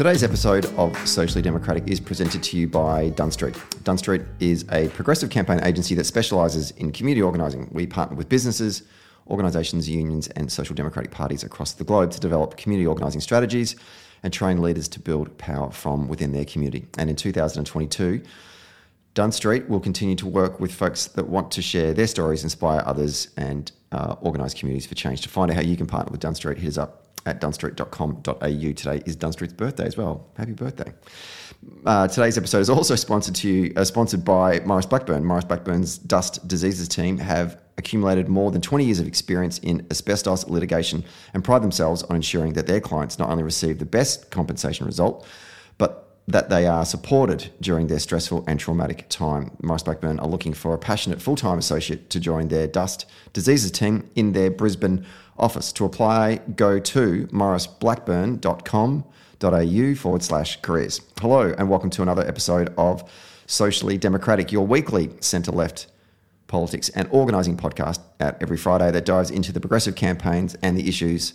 Today's episode of Socially Democratic is presented to you by Dunn Street. Dunn Street is a progressive campaign agency that specialises in community organising. We partner with businesses, organisations, unions, and social democratic parties across the globe to develop community organising strategies and train leaders to build power from within their community. And in 2022, Dunn Street will continue to work with folks that want to share their stories, inspire others, and uh, organise communities for change. To find out how you can partner with Dunn Street, hit us up at dunnstreet.com.au. Today is Dunn Street's birthday as well. Happy birthday. Uh, today's episode is also sponsored to you, uh, sponsored by Maurice Blackburn. Maurice Blackburn's dust diseases team have accumulated more than 20 years of experience in asbestos litigation and pride themselves on ensuring that their clients not only receive the best compensation result, but that they are supported during their stressful and traumatic time. Maurice Blackburn are looking for a passionate full time associate to join their dust diseases team in their Brisbane office. To apply, go to mauriceblackburn.com.au forward slash careers. Hello, and welcome to another episode of Socially Democratic, your weekly centre left politics and organising podcast out every Friday that dives into the progressive campaigns and the issues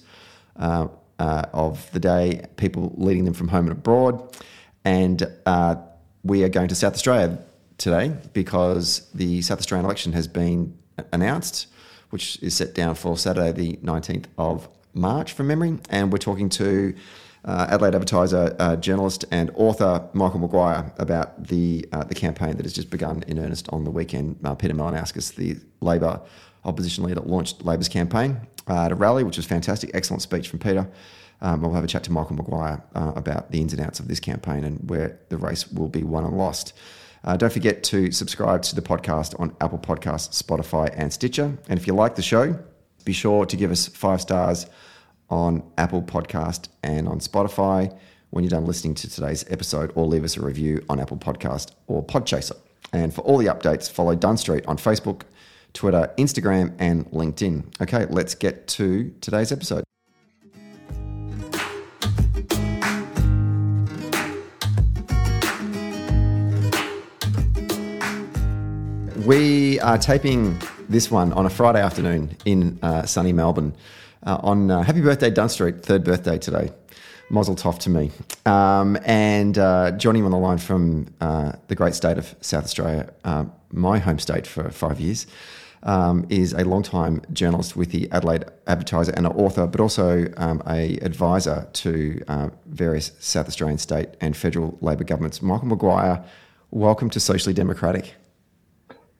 uh, uh, of the day, people leading them from home and abroad. And uh, we are going to South Australia today because the South Australian election has been announced which is set down for Saturday, the 19th of March, from memory. And we're talking to uh, Adelaide Advertiser uh, journalist and author Michael McGuire about the uh, the campaign that has just begun in earnest on the weekend. Uh, Peter Malinauskas, the Labor opposition leader, launched Labor's campaign at a rally, which was fantastic. Excellent speech from Peter. Um, we'll have a chat to Michael McGuire uh, about the ins and outs of this campaign and where the race will be won and lost. Uh, don't forget to subscribe to the podcast on Apple Podcasts, Spotify, and Stitcher. And if you like the show, be sure to give us five stars on Apple Podcast and on Spotify when you're done listening to today's episode, or leave us a review on Apple Podcast or Podchaser. And for all the updates, follow Dunn Street on Facebook, Twitter, Instagram, and LinkedIn. Okay, let's get to today's episode. We are taping this one on a Friday afternoon in uh, sunny Melbourne uh, on uh, Happy Birthday Dunn Street, third birthday today. Mazel tov to me. Um, and uh, joining on the line from uh, the great state of South Australia, uh, my home state for five years, um, is a long-time journalist with the Adelaide Advertiser and an author, but also um, a advisor to various South Australian state and federal Labor governments. Michael McGuire, welcome to Socially Democratic.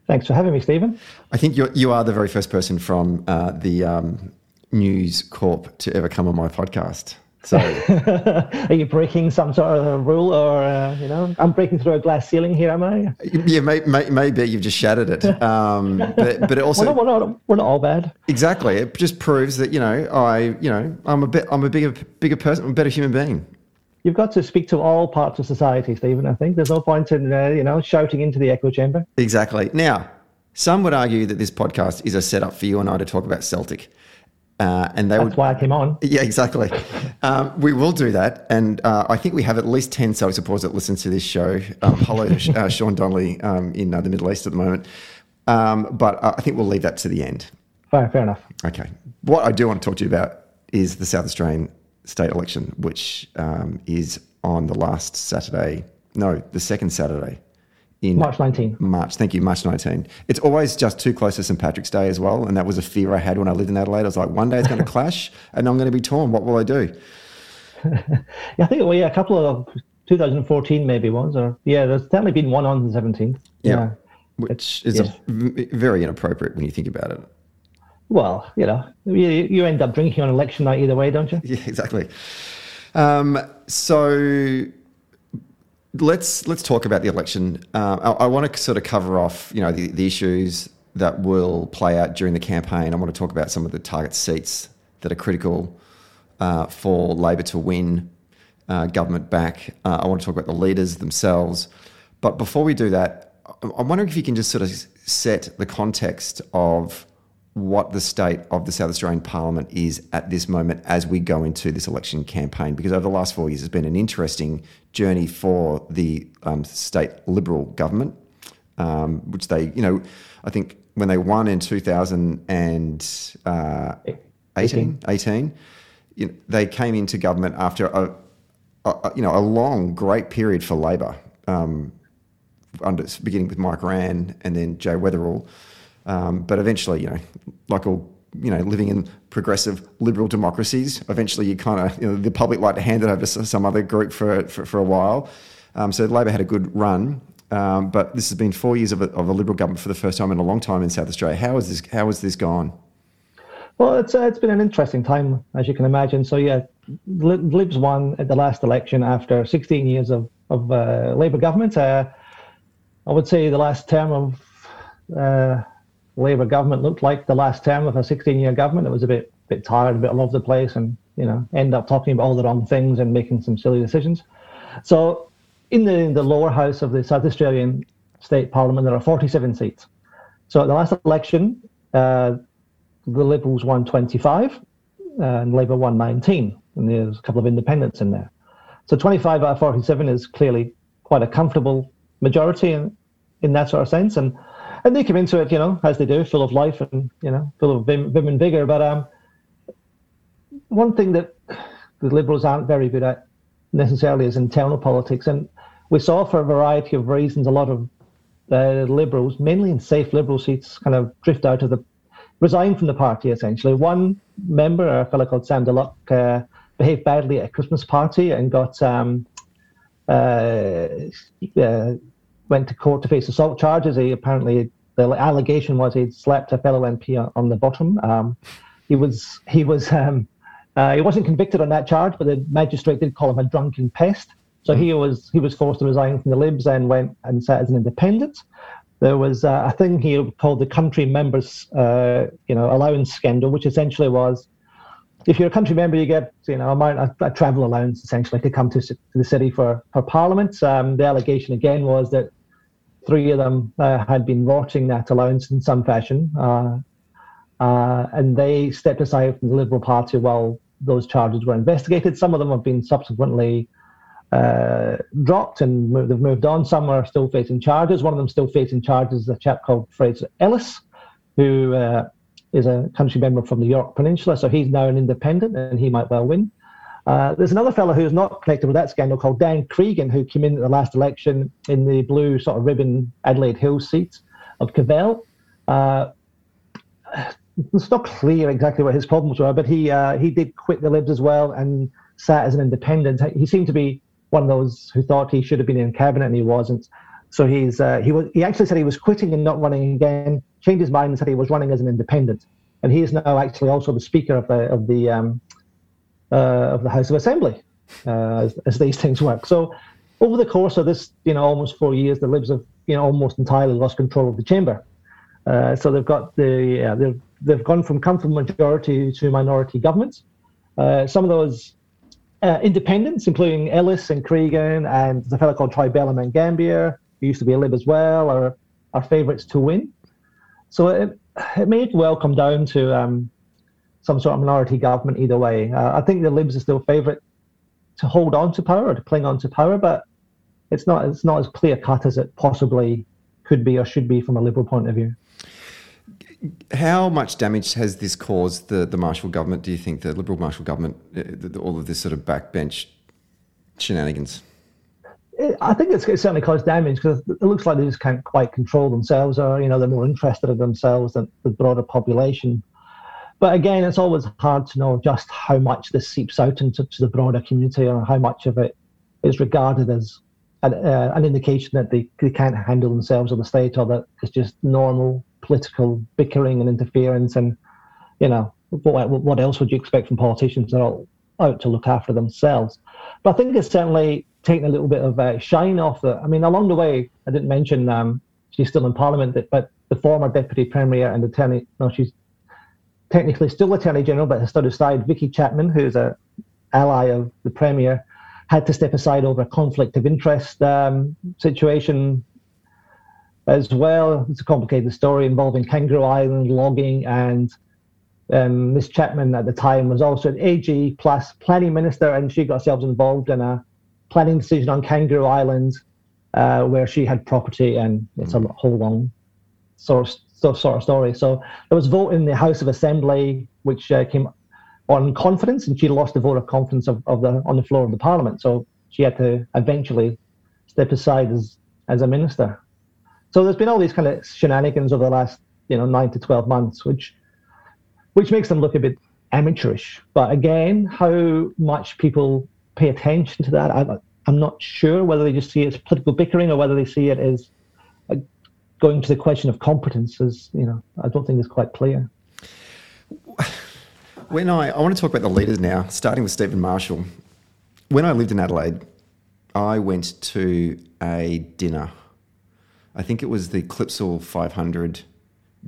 Thanks for having me, Stephen. I think you you are the very first person from uh, the um, News Corp to ever come on my podcast. So, are you breaking some sort of rule, or uh, you know, I'm breaking through a glass ceiling here, am I? Yeah, may, may, maybe you've just shattered it. Um, but, but it also we're not, we're, not, we're not all bad. Exactly, it just proves that you know I you know I'm a bit I'm a bigger bigger person, I'm a better human being you've got to speak to all parts of society, Stephen. I think there's no point in uh, you know shouting into the echo chamber. Exactly. Now, some would argue that this podcast is a setup for you and I to talk about Celtic. Uh, and they That's would, why I came on. Yeah, exactly. um, we will do that, and uh, I think we have at least ten Celtic supporters that listen to this show. Um, hello uh, Sean Donnelly um, in uh, the Middle East at the moment, um, but uh, I think we'll leave that to the end. Fair, fair enough. Okay. What I do want to talk to you about is the South Australian state election, which um, is on the last Saturday, no, the second Saturday in March 19. March, thank you, March 19. It's always just too close to St. Patrick's Day as well. And that was a fear I had when I lived in Adelaide. I was like, one day it's going to clash and I'm going to be torn. What will I do? yeah, I think well, yeah, a couple of 2014 maybe ones, or yeah, there's definitely been one on the 17th. Yeah. yeah. Which is yes. very inappropriate when you think about it. Well, you know, you, you end up drinking on election night either way, don't you? Yeah, exactly. Um, so let's let's talk about the election. Uh, I, I, want to sort of cover off, you know, the, the issues that will play out during the campaign. I want to talk about some of the target seats that are critical uh, for Labor to win uh, government back. Uh, I want to talk about the leaders themselves. But before we do that, I'm wondering if you can just sort of set the context of what the state of the South Australian Parliament is at this moment as we go into this election campaign. Because over the last four years, it's been an interesting journey for the um, state Liberal government, um, which they, you know, I think when they won in 2018, uh, 18, 18 you know, they came into government after a, a, you know a long, great period for Labor, um, under beginning with Mike Rann and then Jay Weatherill, um, but eventually, you know, like all you know, living in progressive liberal democracies, eventually you kind of you know, the public like to hand it over to some other group for for, for a while. Um, so Labor had a good run. Um, but this has been four years of a, of a, Liberal government for the first time in a long time in South Australia. How is this? How has this gone? Well, it's uh, it's been an interesting time, as you can imagine. So yeah, Libs won at the last election after 16 years of of uh, Labor government. Uh, I would say the last term of Labor government looked like the last term of a 16-year government. It was a bit bit tired, a bit all over the place, and you know, end up talking about all the wrong things and making some silly decisions. So in the, the lower house of the South Australian State Parliament, there are 47 seats. So at the last election, uh, the Liberals won 25 and Labour won 19, and there's a couple of independents in there. So 25 out of 47 is clearly quite a comfortable majority in, in that sort of sense. And and they come into it, you know, as they do, full of life and you know, full of vim, vim and vigor. But um, one thing that the Liberals aren't very good at necessarily is internal politics, and we saw for a variety of reasons a lot of uh, liberals, mainly in safe liberal seats, kind of drift out of the, resign from the party essentially. One member, a fellow called Sam Duluk, uh, behaved badly at a Christmas party and got um, uh, uh, went to court to face assault charges. He apparently the allegation was he'd slapped a fellow MP on the bottom. Um, he was he was um, uh, he wasn't convicted on that charge, but the magistrate did call him a drunken pest. So he was he was forced to resign from the Libs and went and sat as an independent. There was uh, a thing he called the country members, uh, you know, allowance scandal, which essentially was if you're a country member, you get you know amount a, a travel allowance essentially to come to, to the city for for Parliament. Um, the allegation again was that three of them uh, had been rotting that allowance in some fashion, uh, uh, and they stepped aside from the Liberal Party while those charges were investigated. Some of them have been subsequently uh, dropped and moved, they've moved on. Some are still facing charges. One of them still facing charges is a chap called Fraser Ellis, who uh, is a country member from the Yorke Peninsula. So he's now an independent and he might well win. Uh, there's another fellow who's not connected with that scandal called Dan Cregan, who came in at the last election in the blue sort of ribbon Adelaide Hills seat of Kavel. Uh, it's not clear exactly what his problems were, but he uh, he did quit the Libs as well and sat as an independent. He seemed to be one of those who thought he should have been in cabinet and he wasn't. So he's uh, he was he actually said he was quitting and not running again. Changed his mind and said he was running as an independent. And he is now actually also the speaker of the of the um, of the House of Assembly, uh, as, as, these things work. So over the course of this, you know, almost four years, the Libs have you know almost entirely lost control of the chamber. Uh, so they've got the they've they've gone from comfortable majority to minority governments. Uh, some of those uh, independents, including Ellis and Cregan and the fellow called Troy Bellamy and Gambier, who used to be a Lib as well, are, are favourites to win. So it, it may well come down to um, some sort of minority government either way. Uh, I think the Libs are still favourite to hold on to power or to cling on to power, but it's not it's not as clear cut as it possibly could be or should be from a Liberal point of view. How much damage has this caused the, the Marshall government, do you think, the Liberal Marshall government, uh, all of this sort of backbench shenanigans? I think it's, it's, certainly caused damage because it looks like they just can't quite control themselves, or you know they're more interested in themselves than the broader population. But again, it's always hard to know just how much this seeps out into the broader community, or how much of it is regarded as an, uh, an indication that they, they can't handle themselves or the state, or that it's just normal political bickering and interference. And, you know, what, what else would you expect from politicians that are all out to look after themselves? But I think it's certainly taken a little bit of a shine off the. I mean, along the way, I didn't mention um, she's still in Parliament, but the former Deputy Premier and Attorney, no, she's technically still Attorney General, but has stood aside. Vickie Chapman, who's a ally of the Premier, had to step aside over a conflict of interest um, situation as well. It's a complicated story involving Kangaroo Island logging, and um, Miss Chapman at the time was also an AG plus planning minister, and she got herself involved in a planning decision on Kangaroo Island, uh, where she had property, and it's a whole long sort sort of story. So there was a vote in the House of Assembly, which uh, came on confidence, and she lost the vote of confidence of, of the on the floor of the Parliament. So she had to eventually step aside as as a minister. So there's been all these kind of shenanigans over the last you know nine to twelve months, which which makes them look a bit amateurish. But again, how much people pay attention to that, I, I'm not sure whether they just see it as political bickering or whether they see it as going to the question of competence. As you know, I don't think it's quite clear. When I I want to talk about the leaders now, starting with Stephen Marshall. When I lived in Adelaide, I went to a dinner. I think it was the Clipsal 500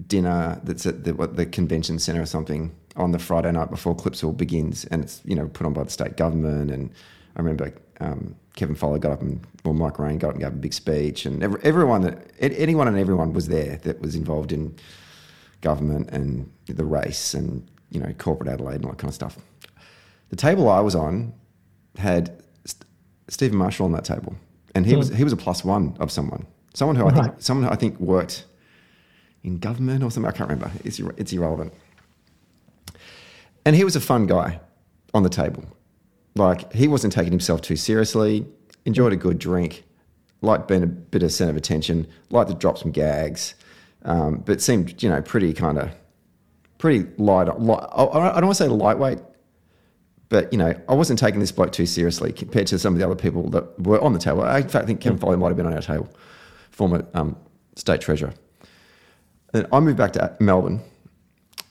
dinner that's at the, what, the convention centre or something on the Friday night before Clipsal begins, and it's you know put on by the state government. And I remember um, Kevin Foley got up and well Mike Rann got up and gave a big speech, and every, everyone that anyone and everyone was there that was involved in government and the race and you know corporate Adelaide and all that kind of stuff. The table I was on had St- Stephen Marshall on that table, and he was he was a plus one of someone, someone who I think someone who I think worked in government or something. I can't remember. It's it's irrelevant. And he was a fun guy on the table. Like he wasn't taking himself too seriously. Enjoyed a good drink. Liked being a bit of centre of attention. Liked to drop some gags, um, but seemed you know pretty kind of pretty light. light I I don't want to say lightweight, but you know I wasn't taking this bloke too seriously compared to some of the other people that were on the table. I, in fact, I think Kevin Foley might have been on our table, former um, state treasurer. Then I moved back to Melbourne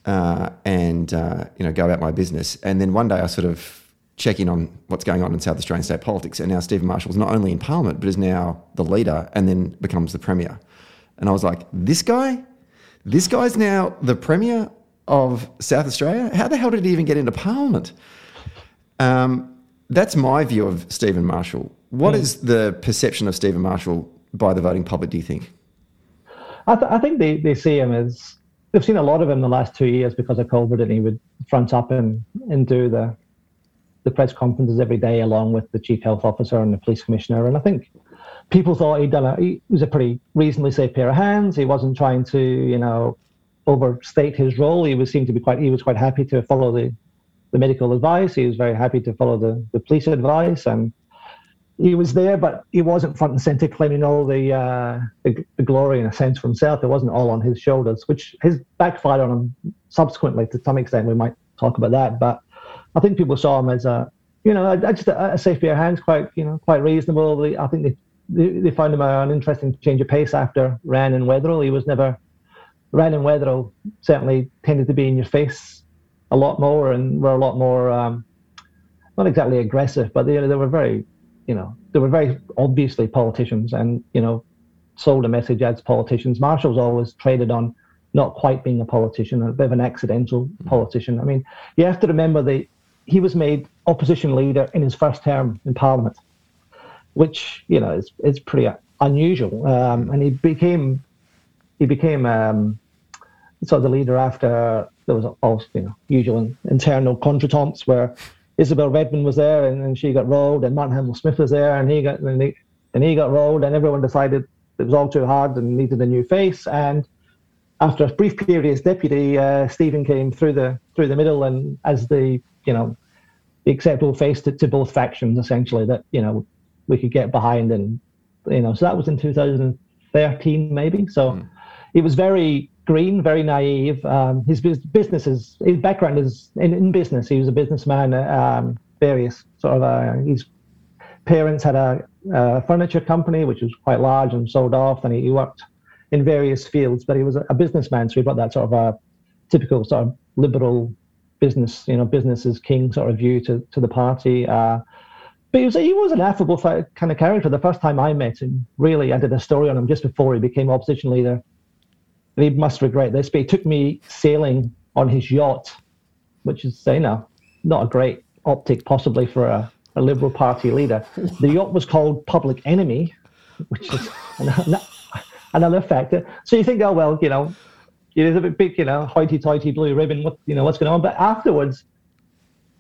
uh, and uh, you know go about my business. And then one day I sort of check in on what's going on in South Australian state politics. And now Stephen Marshall is not only in Parliament but is now the leader and then becomes the premier. And I was like, this guy, this guy's now the premier of South Australia. How the hell did he even get into Parliament? Um, that's my view of Stephen Marshall. What is the perception of Stephen Marshall by the voting public? Do you think? I, th- I think they, they see him as they've seen a lot of him the last two years because of COVID, and he would front up and, and do the the press conferences every day along with the chief health officer and the police commissioner. And I think people thought he'd done a he was a pretty reasonably safe pair of hands. He wasn't trying to you know overstate his role. He was seemed to be quite he was quite happy to follow the the medical advice. He was very happy to follow the, the police advice and he was there, but he wasn't front and center claiming all the, uh, the the glory in a sense for himself. It wasn't all on his shoulders, which has backfired on him subsequently to some extent. We might talk about that, but I think people saw him as a you know a, just a, a safe pair of hands, quite you know quite reasonable. They- I think they they, they found him an interesting change of pace after Rann and Weatherill. He was never Rann and Weatherill certainly tended to be in your face a lot more and were a lot more um, not exactly aggressive, but they they were very you know, they were very obviously politicians and, you know, sold a message as politicians. Marshall's always traded on not quite being a politician, a bit of an accidental politician. I mean, you have to remember that he was made opposition leader in his first term in Parliament, which, you know, is, is pretty unusual. Um, and he became, he became um, sort of the leader after there was all, you know, usual internal contretemps where Isobel Redmond was there and, and she got rolled, and Martin Hamilton-Smith was there and he got and he, and he got rolled, and everyone decided it was all too hard and needed a new face. And after a brief period as deputy, uh, Stephen came through the through the middle and as the you know the acceptable face to, to both factions essentially that you know we could get behind and you know so that was in 2013 maybe. So he was very green very naive. Um, his bus- business is his background is in, in business. He was a businessman um, various sort of uh, his parents had a, a furniture company which was quite large and sold off and he, he worked in various fields but he was a, businessman so he brought that sort of a typical sort of liberal business you know business is king sort of view to, to the party uh, but he was, he was an affable kind of character. The first time I met him, really, I did a story on him just before he became opposition leader. And he must regret this, but he took me sailing on his yacht, which is, you know, not a great optic possibly for a, a Liberal Party leader. The yacht was called Public Enemy, which is another, another factor. So you think, oh, well, you know, it is a bit big, you know, hoity-toity blue ribbon, what, you know, what's going on? But afterwards,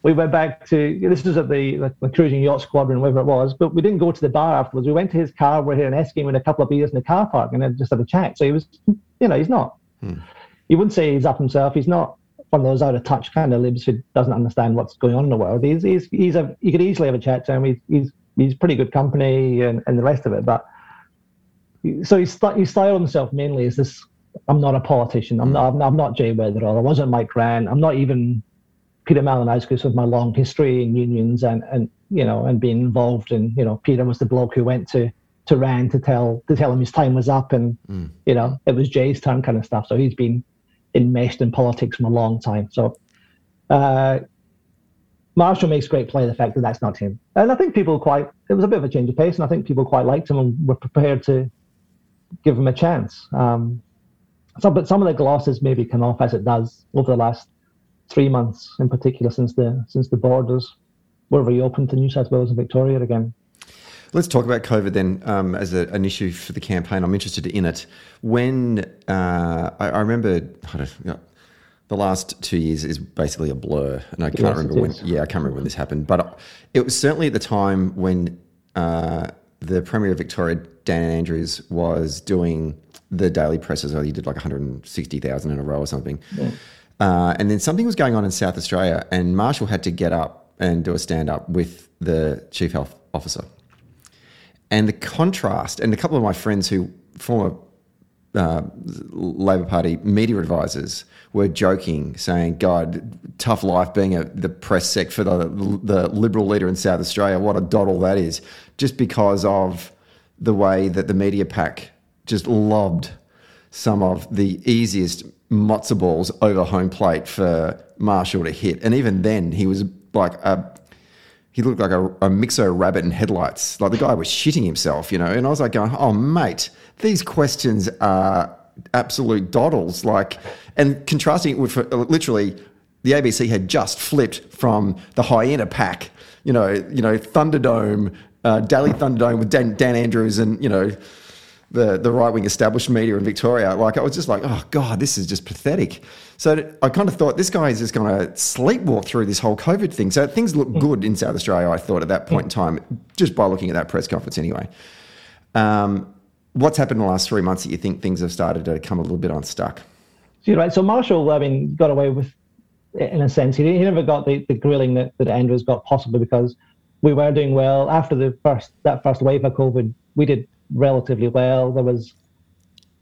we went back to this was at the, the, the cruising yacht squadron, wherever it was. But we didn't go to the bar afterwards. We went to his car. We're here in Eskimo with a couple of beers in the car park, and then just had a chat. So he was, you know, he's not. Hmm. You wouldn't say he's up himself. He's not one of those out of touch kind of libs who doesn't understand what's going on in the world. He's he's he's a you could easily have a chat to him. He's he's he's pretty good company and, and the rest of it. But so he, st- he styled himself mainly as this I'm not a politician. I'm not, I'm not Jay Weatherill. I wasn't Mike Rann. I'm not even Peter Malinauskas with my long history in unions and, and you know and being involved in you know Peter was the bloke who went to to Rann to tell to tell him his time was up and mm. you know it was Jay's turn kind of stuff. So he's been enmeshed in politics for a long time. So uh, Marshall makes great play of the fact that that's not him, and I think people quite it was a bit of a change of pace, and I think people quite liked him and were prepared to give them a chance. Um, so, but some of the glosses maybe come off as it does over the last three months, in particular, since the since the borders were reopened to New South Wales and Victoria again. Let's talk about COVID then um, as a, an issue for the campaign. I'm interested in it. When uh, I, I, remember, I know, the last two years is basically a blur, and I can't yes, remember when. Yeah, I can't remember when this happened, but it was certainly at the time when uh, the Premier of Victoria, Dan Andrews, was doing the daily presses. He did like 160,000 in a row or something. Yeah. Uh, and then something was going on in South Australia, and Marshall had to get up and do a stand up with the chief health officer. And the contrast, and a couple of my friends who former uh, Labor Party media advisors were joking, saying, "God, tough life being a, the press sec for the the Liberal leader in South Australia. What a doddle that is!" Just because of the way that the media pack just lobbed some of the easiest matzo balls over home plate for Marshall to hit. And even then, he was like a he looked like a, a myxo rabbit in headlights. Like the guy was shitting himself, you know. And I was like going, "Oh, mate, these questions are absolute doddles." Like, and contrasting it with uh, literally, the ABC had just flipped from the hyena pack, you know, you know, Thunderdome, uh, Daily Thunderdome with Dan, Dan Andrews, and you know the the right wing established media in Victoria. Like I was just like, oh god, this is just pathetic. So I kind of thought this guy is just going to sleepwalk through this whole COVID thing. So things look mm. good in South Australia. I thought at that point in time, just by looking at that press conference anyway. Um, what's happened in the last three months that you think things have started to come a little bit unstuck? You're right. So Marshall, I mean, got away with, in a sense, he, he never got the, the grilling that, that Andrews got, possibly because we were doing well after the first that first wave of COVID. We did relatively well. There was,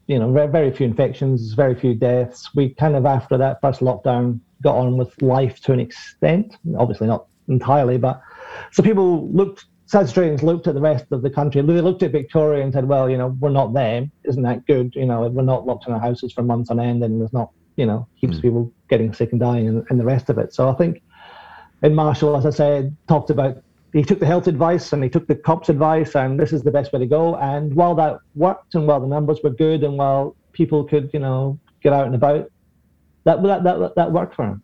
you know, very few infections, very few deaths. We kind of after that first lockdown got on with life to an extent, obviously not entirely, but so people looked. South Australians looked at the rest of the country. They looked at Victoria and said, "Well, you know, we're not them. Isn't that good? You know, we're not locked in our houses for months on end, and there's not, you know, heaps mm. of people getting sick and dying, and, and the rest of it." So I think in Marshall, as I said, talked about he took the health advice and he took the cops advice and this is the best way to go. And while that worked and while the numbers were good and while people could you know get out and about that that that, that worked for him.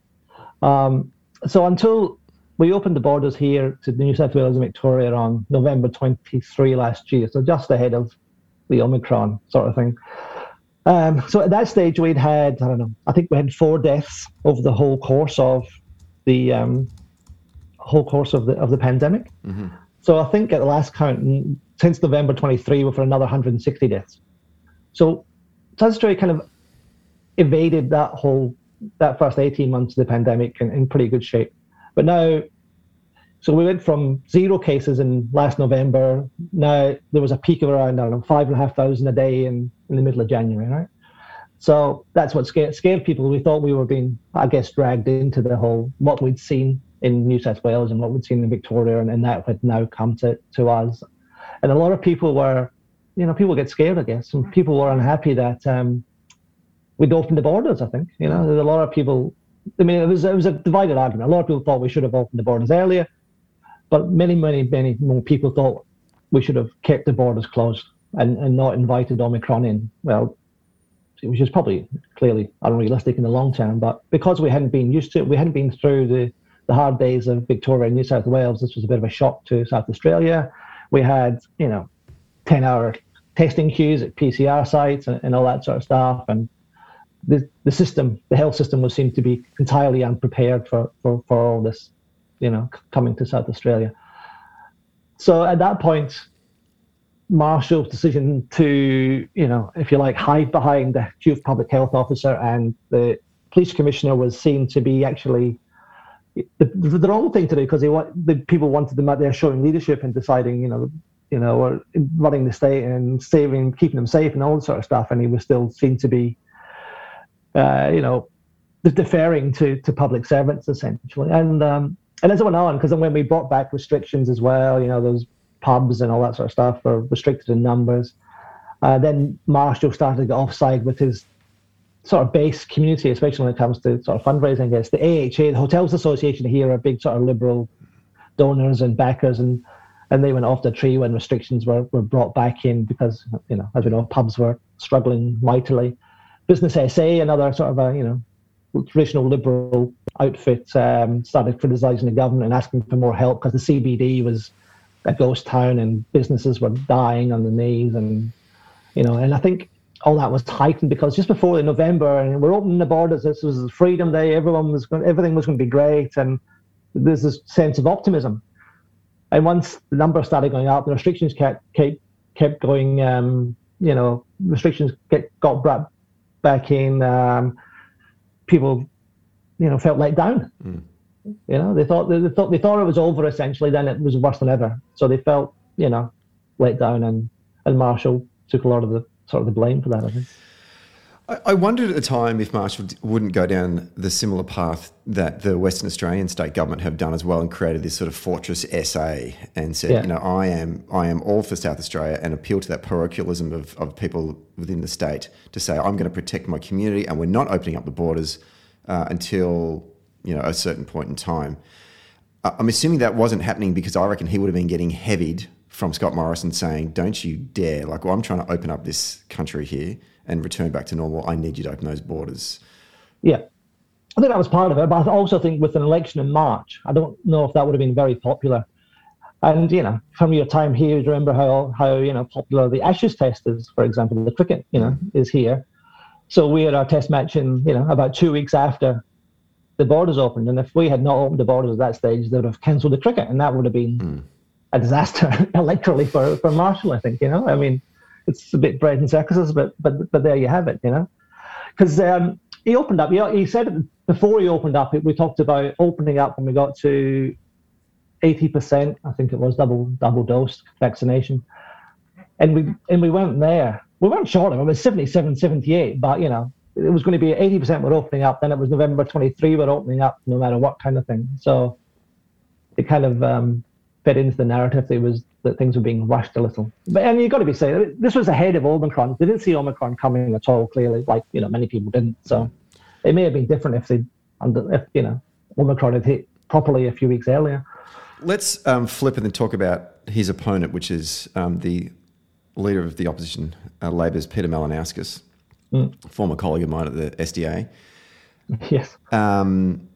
Um, so until we opened the borders here to New South Wales and Victoria on November 23 last year so just ahead of the Omicron sort of thing. Um, so at that stage we'd had I don't know I think we had four deaths over the whole course of the um, whole course of the of the pandemic. Mm-hmm. So I think at the last count, since November 23, we're for another 160 deaths. So South kind of evaded that whole that first 18 months of the pandemic in, in pretty good shape. But now, so we went from zero cases in last November. Now there was a peak of around I don't know five and a half thousand a day in in the middle of January, right? So that's what scared, scared people. We thought we were being, I guess, dragged into the whole what we'd seen in New South Wales and what we'd seen in Victoria, and, and that had now come to, to us. And a lot of people were, you know, people get scared, I guess, and people were unhappy that um, we'd opened the borders. I think, you know, there's a lot of people. I mean, it was it was a divided argument. A lot of people thought we should have opened the borders earlier, but many, many, many more people thought we should have kept the borders closed and, and not invited Omicron in. Well, which is probably clearly unrealistic in the long term, but because we hadn't been used to it, we hadn't been through the the hard days of Victoria and New South Wales, this was a bit of a shock to South Australia. We had, you know, 10 hour testing queues at PCR sites and, and all that sort of stuff. And the, the system, the health system was seemed to be entirely unprepared for, for, for all this, you know, coming to South Australia. So at that point, Marshall's decision to, you know, if you like, hide behind the chief public health officer and the police commissioner was seen to be actually the, the wrong thing to do because they want the people wanted them out there showing leadership and deciding, you know, you know, or running the state and saving, keeping them safe and all that sort of stuff. And he was still seen to be, uh, you know, deferring to to public servants essentially. And um, and as it went on, because then when we brought back restrictions as well, you know, those pubs and all that sort of stuff were restricted in numbers. Uh, then Marshall started to get offside with his sort of base community, especially when it comes to sort of fundraising. I guess the AHA, the Hotels Association here, are big sort of liberal donors and backers, and and they went off the tree when restrictions were, were brought back in because you know as we know pubs were struggling mightily. Business SA, another sort of a you know traditional liberal outfit, um, started criticising the government and asking for more help because the CBD was a ghost town and businesses were dying on the knees and you know and I think all that was heightened because just before in November and we're opening the borders this was freedom day everyone was going, everything was going to be great and there's this sense of optimism and once the numbers started going up the restrictions kept kept, kept going um, you know restrictions get, got brought back in um, people you know felt let down mm. You know, they thought they thought they thought it was over essentially. Then it was worse than ever. So they felt, you know, let down, and and Marshall took a lot of the sort of the blame for that. I think. I wondered at the time if Marshall wouldn't go down the similar path that the Western Australian state government have done as well, and created this sort of fortress SA, and said, yeah. you know, I am I am all for South Australia, and appeal to that parochialism of, of people within the state to say, I'm going to protect my community, and we're not opening up the borders uh, until you know a certain point in time. I'm assuming that wasn't happening because I reckon he would have been getting heavied from Scott Morrison saying, "Don't you dare! Like, well, I'm trying to open up this country here and return back to normal. I need you to open those borders." Yeah, I think that was part of it, but I also think with an election in March, I don't know if that would have been very popular. And you know, from your time here, you remember how how you know popular the Ashes Test is, for example, the cricket, you know, is here. So we had our Test match in you know about two weeks after the borders opened. And if we had not opened the borders at that stage, they would have cancelled the cricket, and that would have been mm. A disaster electorally for, for Marshall. I think you know. I mean, it's a bit bread and circuses, but but but there you have it. You know, because um, he opened up. He, he said before he opened up, we talked about opening up when we got to eighty percent. I think it was double double dose vaccination, and we and we went there. We weren't short of. It was 77, 78, but you know, it was going to be 80% were opening up. Then it was November 23 were opening up, no matter what kind of thing. So it kind of um, fit into the narrative that was that things were being rushed a little. But and you've got to be saying this was ahead of Omicron. They didn't see Omicron coming at all. Clearly, like you know, many people didn't. So it may have been different if they, under if you know, Omicron had hit properly a few weeks earlier. Let's um, flip and then talk about his opponent, which is um, the leader of the opposition, uh, Labor's Peter Malinauskas mm. former colleague of mine at the SDA. Yes. Um,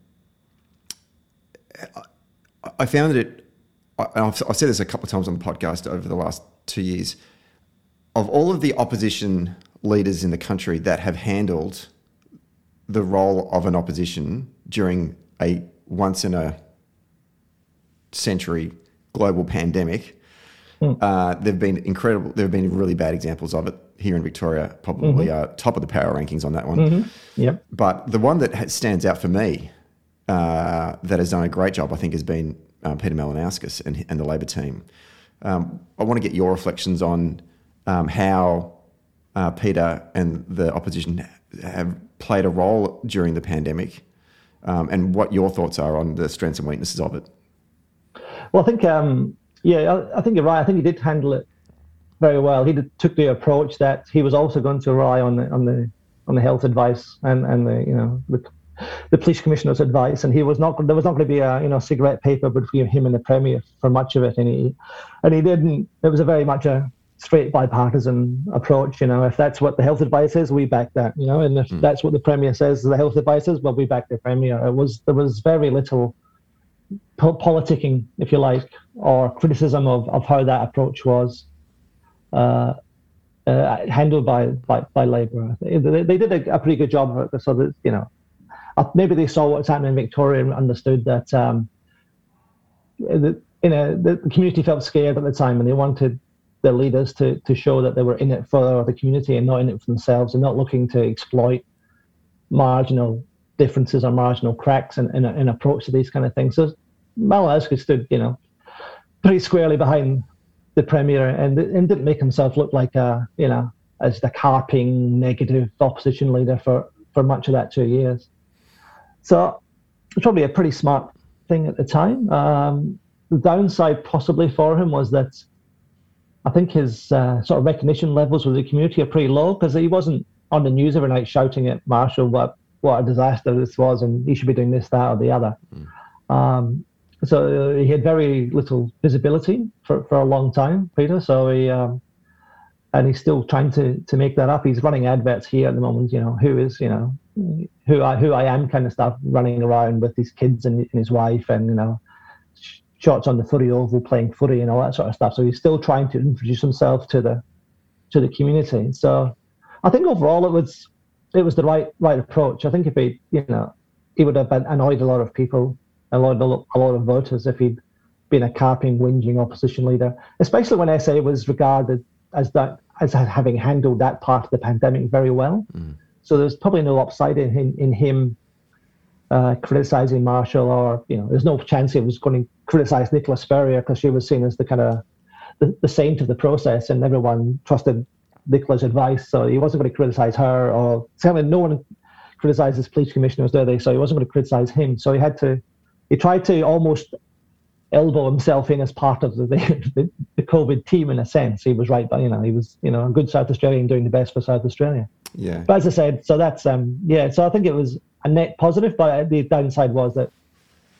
I found that it, I've, I've said this a couple of times on the podcast over the last two years. Of all of the opposition leaders in the country that have handled the role of an opposition during a once in a century global pandemic, mm. uh, they've been incredible. There have been really bad examples of it here in Victoria probably mm-hmm. are top of the power rankings on that one. Mm-hmm. Yep. But the one that stands out for me uh, that has done a great job, I think, has been uh, Peter Malinauskas and, and the Labor team. Um, I want to get your reflections on um, how uh, Peter and the opposition have played a role during the pandemic um, and what your thoughts are on the strengths and weaknesses of it. Well, I think, um, yeah, I, I think you're right. I think he did handle it very well. He did, took the approach that he was also going to rely on the on the on the health advice and and the you know the, the police commissioner's advice, and he was not there was not going to be a you know cigarette paper between him and the premier for much of it, and he and he didn't. It was a very much a straight bipartisan approach. You know, if that's what the health advice is, we back that. You know, and if mm. that's what the premier says the health advice is, well, we back the premier. It was there was very little politicking, if you like, or criticism of, of how that approach was. Uh, uh, handled by by, by Labor. They, they did a, a, pretty good job of it. So that you know, maybe they saw what's happening in Victoria and understood that um, the, you know the, community felt scared at the time and they wanted their leaders to to show that they were in it for the community and not in it for themselves and not looking to exploit marginal differences or marginal cracks in, in, in approach to these kind of things. So Malinauskas stood, you know, pretty squarely behind the premier and, and didn't make himself look like a, you know, as the carping negative opposition leader for, for much of that two years. So it's probably a pretty smart thing at the time. Um, the downside possibly for him was that I think his uh, sort of recognition levels with the community are pretty low because he wasn't on the news every night shouting at Marshall what what a disaster this was and he should be doing this, that, or the other. Mm. Um, so he had very little visibility for, for a long time, Peter. So he um, and he's still trying to to make that up. He's running adverts here at the moment. You know, who is you know who I who I am kind of stuff, running around with his kids and, and his wife, and you know shots on the footy oval playing footy and all that sort of stuff. So he's still trying to introduce himself to the to the community. So I think overall it was it was the right right approach. I think if he you know he would have annoyed a lot of people, a lot a lot of voters if he'd been a carping, whinging opposition leader, especially when SA was regarded as that as having handled that part of the pandemic very well. Mm. So there's probably no upside in him in him uh, criticizing Marshall, or you know, there's no chance he was going to criticize Nicola Spurrier because she was seen as the kind of the, the saint of the process, and everyone trusted Nicola's advice. So he wasn't going to criticize her, or certainly no one criticizes police commissioners, do they? So he wasn't going to criticize him. So he had to, he tried to almost elbow himself in as part of the, the, the COVID team in a sense. He was right, but you know, he was you know a good South Australian doing the best for South Australia. Yeah. But as I said, so that's um yeah. So I think it was a net positive, but the downside was that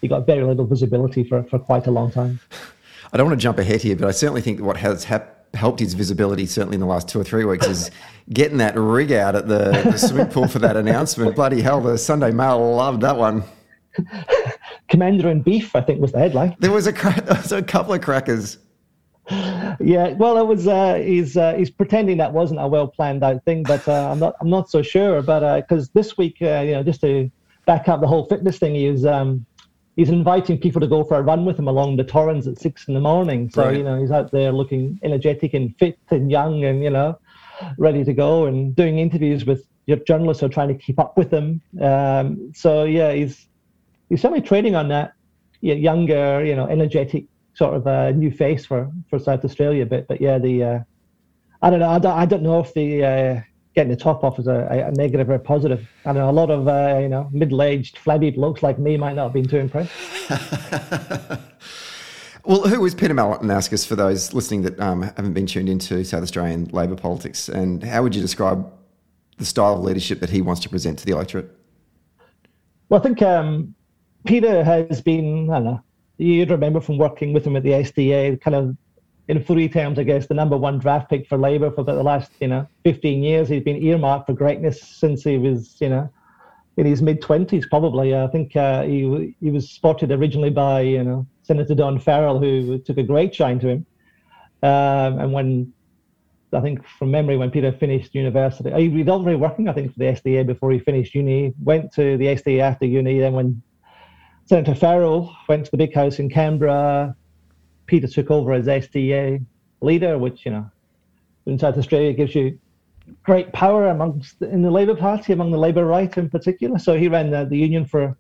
he got very little visibility for, for quite a long time. I don't want to jump ahead here, but I certainly think what has hap- helped his visibility, certainly in the last two or three weeks, is getting that rig out at the, the swimming pool for that announcement. Bloody hell, the Sunday Mail loved that one. Commander in Beef, I think, was the headline. There was a, there was a couple of crackers. Yeah, well, it was. Uh, he's uh, he's pretending that wasn't a well planned out thing, but uh, I'm not. I'm not so sure. But because uh, this week, uh, you know, just to back up the whole fitness thing, he's um, he's inviting people to go for a run with him along the Torrens at six in the morning. So right. you know, he's out there looking energetic and fit and young, and you know, ready to go, and doing interviews with your journalists who are trying to keep up with him. Um, so yeah, he's he's certainly trading on that younger, you know, energetic sort of a new face for, for South Australia. But but yeah, the uh, I don't know. I don't, I don't know if the uh, getting the top off is a, a, negative or a positive. I know a lot of uh, you know middle-aged flabby blokes like me might not have been too impressed. well, who is Peter Malinauskas for those listening that um, haven't been tuned into South Australian Labor politics, and how would you describe the style of leadership that he wants to present to the electorate? Well, I think um, Peter has been, I don't know, you'd remember from working with him at the SDA, kind of in footy terms, I guess, the number one draft pick for Labour for about the last, you know, 15 years. He's been earmarked for greatness since he was, you know, in his mid 20s, probably. I think uh, he he was spotted originally by, you know, Senator Don Farrell, who took a great shine to him. Um, and when, I think from memory, when Peter finished university, he'd already working, I think, for the SDA before he finished uni, went to the SDA after uni, then when Senator Farrell went to the big house in Canberra. Peter took over as SDA leader, which, you know, in South Australia gives you great power amongst in the Labour Party, among the Labour right in particular. So he ran the, the union for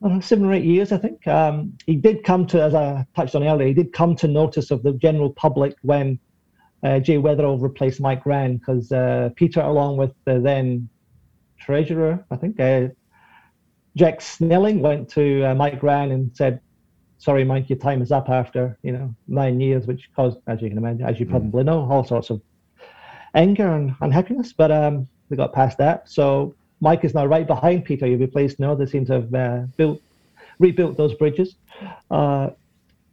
know, seven or eight years, I think. Um, he did come to, as I touched on earlier, he did come to notice of the general public when uh, Jay Weatherill replaced Mike Rann, because uh, Peter, along with the then treasurer, I think, uh, Jack Snelling went to uh, Mike Rann and said, "Sorry, Mike, your time is up after you know nine years," which caused, as you can imagine, as you mm. probably know, all sorts of anger and unhappiness. But um, we got past that. So Mike is now right behind Peter. You'll be pleased to know they seem to have uh, built, rebuilt those bridges. Uh,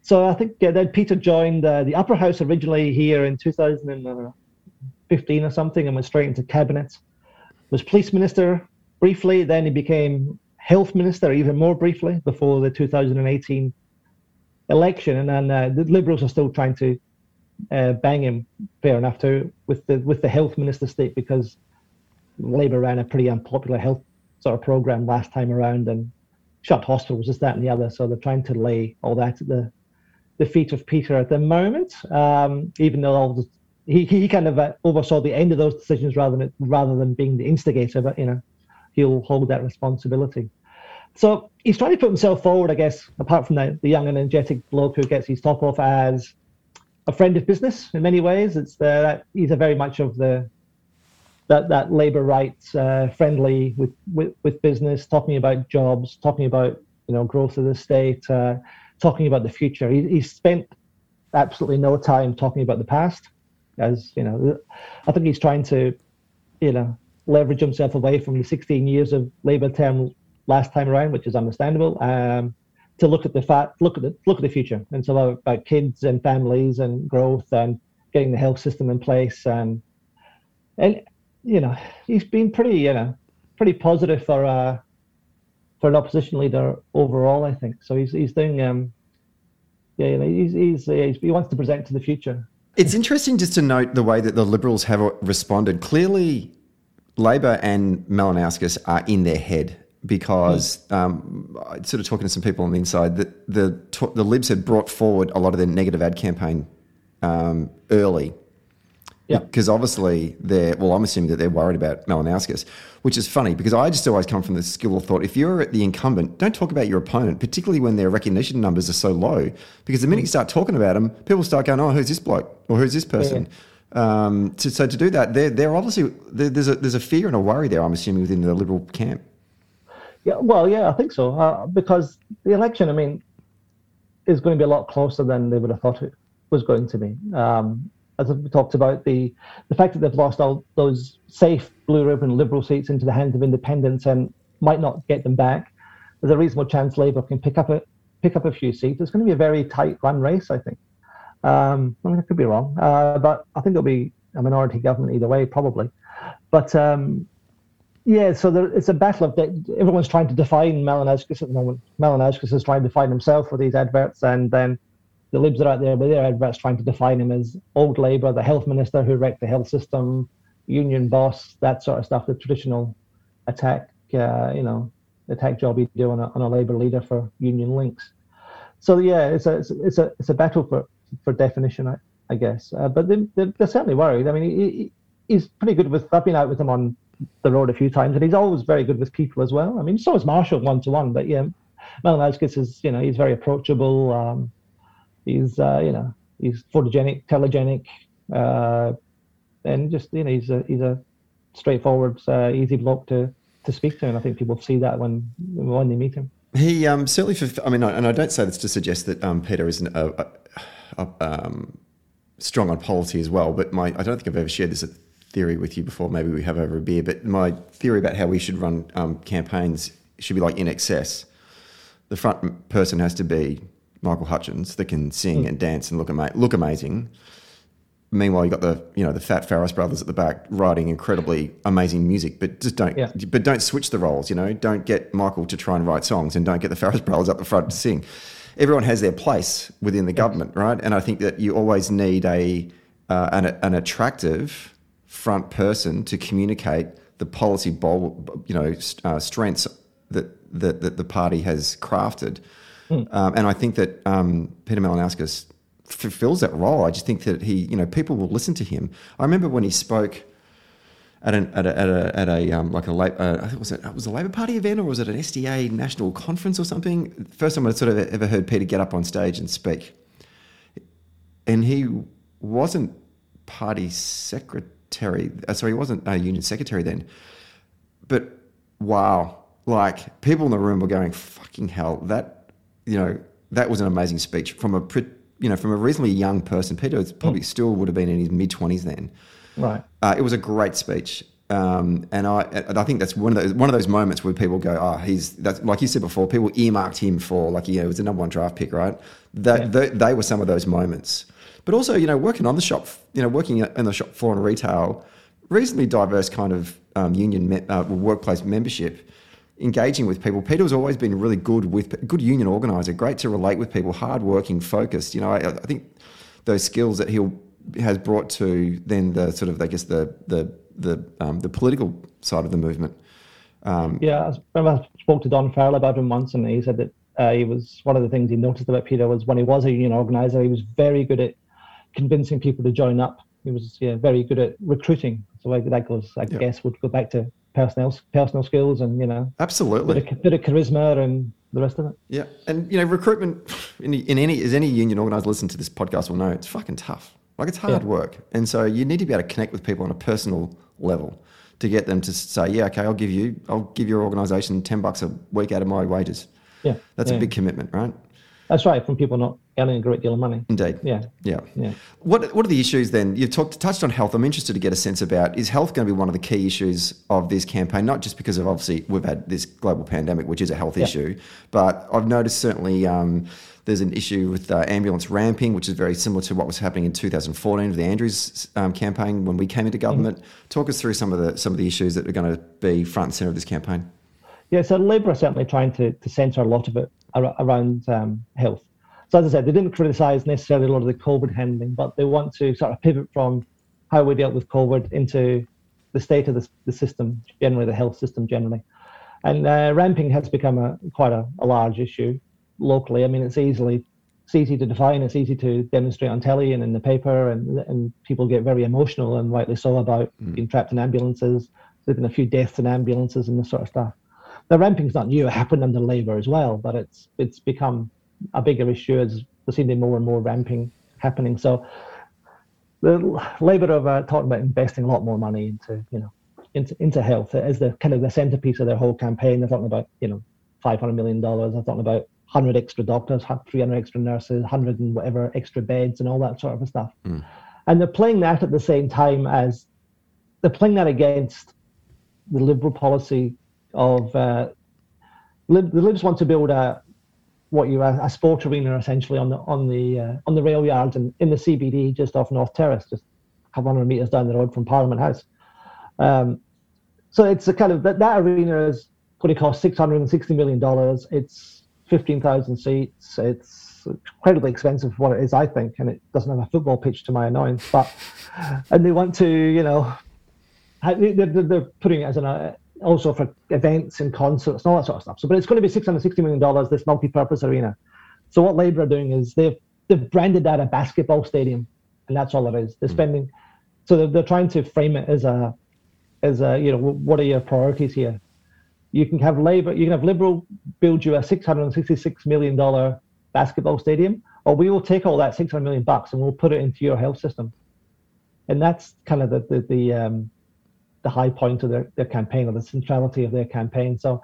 so I think yeah, then Peter joined uh, the Upper House originally here in 2015 or something, and went straight into cabinet. Was police minister briefly. Then he became health minister even more briefly before the 2018 election, and then uh, the Liberals are still trying to uh, bang him. Fair enough to with the with the health minister state because Labor ran a pretty unpopular health sort of program last time around and shut hospitals, this, that, and the other. So they're trying to lay all that at the the feet of Peter at the moment. Um, even though all the, he he kind of uh, oversaw the end of those decisions rather than rather than being the instigator, but you know he'll hold that responsibility. So he's trying to put himself forward, I guess, apart from the, the young and energetic bloke who gets his top off as a friend of business in many ways. It's the, he's a very much of the that that labour rights uh, friendly with, with with business, talking about jobs, talking about you know growth of the state, uh, talking about the future. He, he's spent absolutely no time talking about the past, as you know. I think he's trying to, you know, leverage himself away from the 16 years of Labour term last time around, which is understandable. Um, to look at the fact, look at the look at the future, and so about, kids and families and growth and getting the health system in place and and you know he's been pretty you know pretty positive for uh for an opposition leader overall. I think so. He's he's doing um yeah you know, he's, he's, he's he wants to present to the future. It's interesting just to note the way that the Liberals have responded. Clearly, Labor and Malinauskas are in their head because um, sort of talking to some people on the inside that the the Libs had brought forward a lot of their negative ad campaign um, early. Yeah. Because obviously they're well, I'm assuming that they're worried about Malinauskas, which is funny because I just always come from the skill of thought. If you're at the incumbent, don't talk about your opponent, particularly when their recognition numbers are so low. Because the minute you start talking about them, people start going, "Oh, who's this bloke?" or "Who's this person?" Yeah. Um, to, so to do that, they're, they're obviously there's a there's a fear and a worry there. I'm assuming within the Liberal camp. Yeah, well, yeah, I think so. Uh, because the election, I mean, is going to be a lot closer than they would have thought it was going to be. Um, as we talked about, the the fact that they've lost all those safe blue ribbon Liberal seats into the hands of independents and might not get them back, there's a reasonable chance Labour can pick up a pick up a few seats. It's going to be a very tight run race, I think. Um, I mean, I could be wrong, uh, but I think it'll be a minority government either way, probably. But um, yeah, so there, it's a battle of that. everyone's trying to define Malinauskas at the moment. Malinauskas is trying to define himself with these adverts, and then the Libs are out there with their adverts trying to define him as old Labour, the health minister who wrecked the health system, union boss, that sort of stuff. The traditional attack, uh, you know, attack job you do on a, on a Labour leader for union links. So yeah, it's a it's, a it's a battle for for definition, I, I guess. Uh, but they, they're, they're, certainly worried. I mean, he, he's pretty good with. I've been out with him on the road a few times, and he's always very good with people as well. I mean, so is Marshall one to one, but yeah, Malinauskas is you know he's very approachable. Um, he's uh, you know he's photogenic, telegenic, uh, and just you know he's a he's a straightforward, uh, easy bloke to to speak to, and I think people see that when when they meet him. He um, certainly, for, I mean, and I don't say this to suggest that um, Peter isn't a, a, a, um, strong on policy as well, but my I don't think I've ever shared this theory with you before. Maybe we have over a beer, but my theory about how we should run um, campaigns should be like INXS. The front person has to be Michael Hutchence that can sing mm. and dance and look ama- look amazing. Meanwhile, you got the you know the Fat Farriss brothers at the back writing incredibly amazing music, but just don't yeah. but don't switch the roles. You know, don't get Michael to try and write songs, and don't get the Farriss brothers up the front to sing. Everyone has their place within the government, right? And I think that you always need a uh, an, an attractive front person to communicate the policy, you know, uh, strengths that, that, that the party has crafted. Mm. Um, and I think that um, Peter Malinauskas fulfills that role. I just think that he, you know, people will listen to him. I remember when he spoke at an at a at a, at a um, like a uh, I think was it was a Labor Party event or was it an SDA national conference or something? First time I sort of ever heard Peter get up on stage and speak, and he wasn't party secretary. Uh, sorry, he wasn't a union secretary then, but wow, like people in the room were going, "Fucking hell!" That you know, that was an amazing speech from a you know from a reasonably young person. Peter probably mm. still would have been in his mid twenties then. Right. Uh, it was a great speech. Um, and I, I think that's one of those one of those moments where people go, oh, he's that's like you said before. People earmarked him for like you know, it was the number one draft pick, right? That yeah. they, they, were some of those moments. But also, you know, working on the shop, you know, working in the shop floor and retail, reasonably diverse kind of um, union me- uh, workplace membership engaging with people. Peter's always been really good with good union organizer, great to relate with people, hardworking, focused. You know, I, I think those skills that he has brought to then the sort of I guess the the the um, the political side of the movement. Um, yeah, I remember I spoke to Don Farrell about him once, and he said that uh, he was one of the things he noticed about Peter was when he was a union organizer, he was very good at convincing people to join up. He was yeah, very good at recruiting. So that goes, I yeah. guess, would go back to personal personal skills and you know absolutely bit of, bit of charisma and the rest of it. Yeah, and you know, recruitment in, in any as any union organizer listen to this podcast will know it's fucking tough. Like it's hard yeah. work, and so you need to be able to connect with people on a personal level to get them to say, yeah, okay, I'll give you, I'll give your organisation ten bucks a week out of my wages. Yeah, that's yeah. a big commitment, right? That's right, from people not earning a great deal of money. Indeed. Yeah. Yeah. Yeah. What What are the issues then? You've talked touched on health. I'm interested to get a sense about is health going to be one of the key issues of this campaign? Not just because of obviously we've had this global pandemic, which is a health yeah. issue, but I've noticed certainly. Um, there's an issue with uh, ambulance ramping, which is very similar to what was happening in 2014 with the Andrews um, campaign when we came into government. Mm-hmm. Talk us through some of the some of the issues that are going to be front and centre of this campaign. Yeah, so Labor are certainly trying to, to centre a lot of it around um, health. So as I said, they didn't criticise necessarily a lot of the COVID handling, but they want to sort of pivot from how we dealt with COVID into the state of the, the system generally, the health system generally. And uh, ramping has become a quite a, a, large issue locally. I mean, it's easily it's easy to define. It's easy to demonstrate on telly and in the paper, and and people get very emotional and rightly so about mm. being trapped in ambulances. There's been a few deaths in ambulances and this sort of stuff. The ramping's not new; it happened under Labor as well, but it's it's become a bigger issue as to be more and more ramping happening. So the Labour have uh, talked about investing a lot more money into you know into into health as the kind of the centerpiece of their whole campaign. They're talking about you know five hundred million dollars. They're talking about hundred extra doctors, three hundred extra nurses, hundred and whatever extra beds, and all that sort of stuff. Mm. And they're playing that at the same time as they're playing that against the Liberal policy of uh, Lib- the Libs want to build a what you a, a sport arena essentially on the on the uh, on the rail yards and in the CBD just off North Terrace, just a couple hundred meters down the road from Parliament House. Um, so it's a kind of that, that arena is going to cost six hundred and sixty million dollars. It's fifteen thousand seats. It's incredibly expensive for what it is, I think, and it doesn't have a football pitch to my annoyance. But and they want to, you know, they're, they're putting it as an uh, also for events and concerts and all that sort of stuff. So, but it's going to be $660 million, this multi-purpose arena. So what Labour are doing is they've, they've branded that a basketball stadium, and that's all it is. They're hmm. spending, so they're, they're trying to frame it as a, as a, you know, what are your priorities here? You can have Labour, you can have Liberal build you a $666 million basketball stadium, or we will take all that 600 million bucks and we'll put it into your health system. And that's kind of the, the, the um, the high point of their, their campaign or the centrality of their campaign. So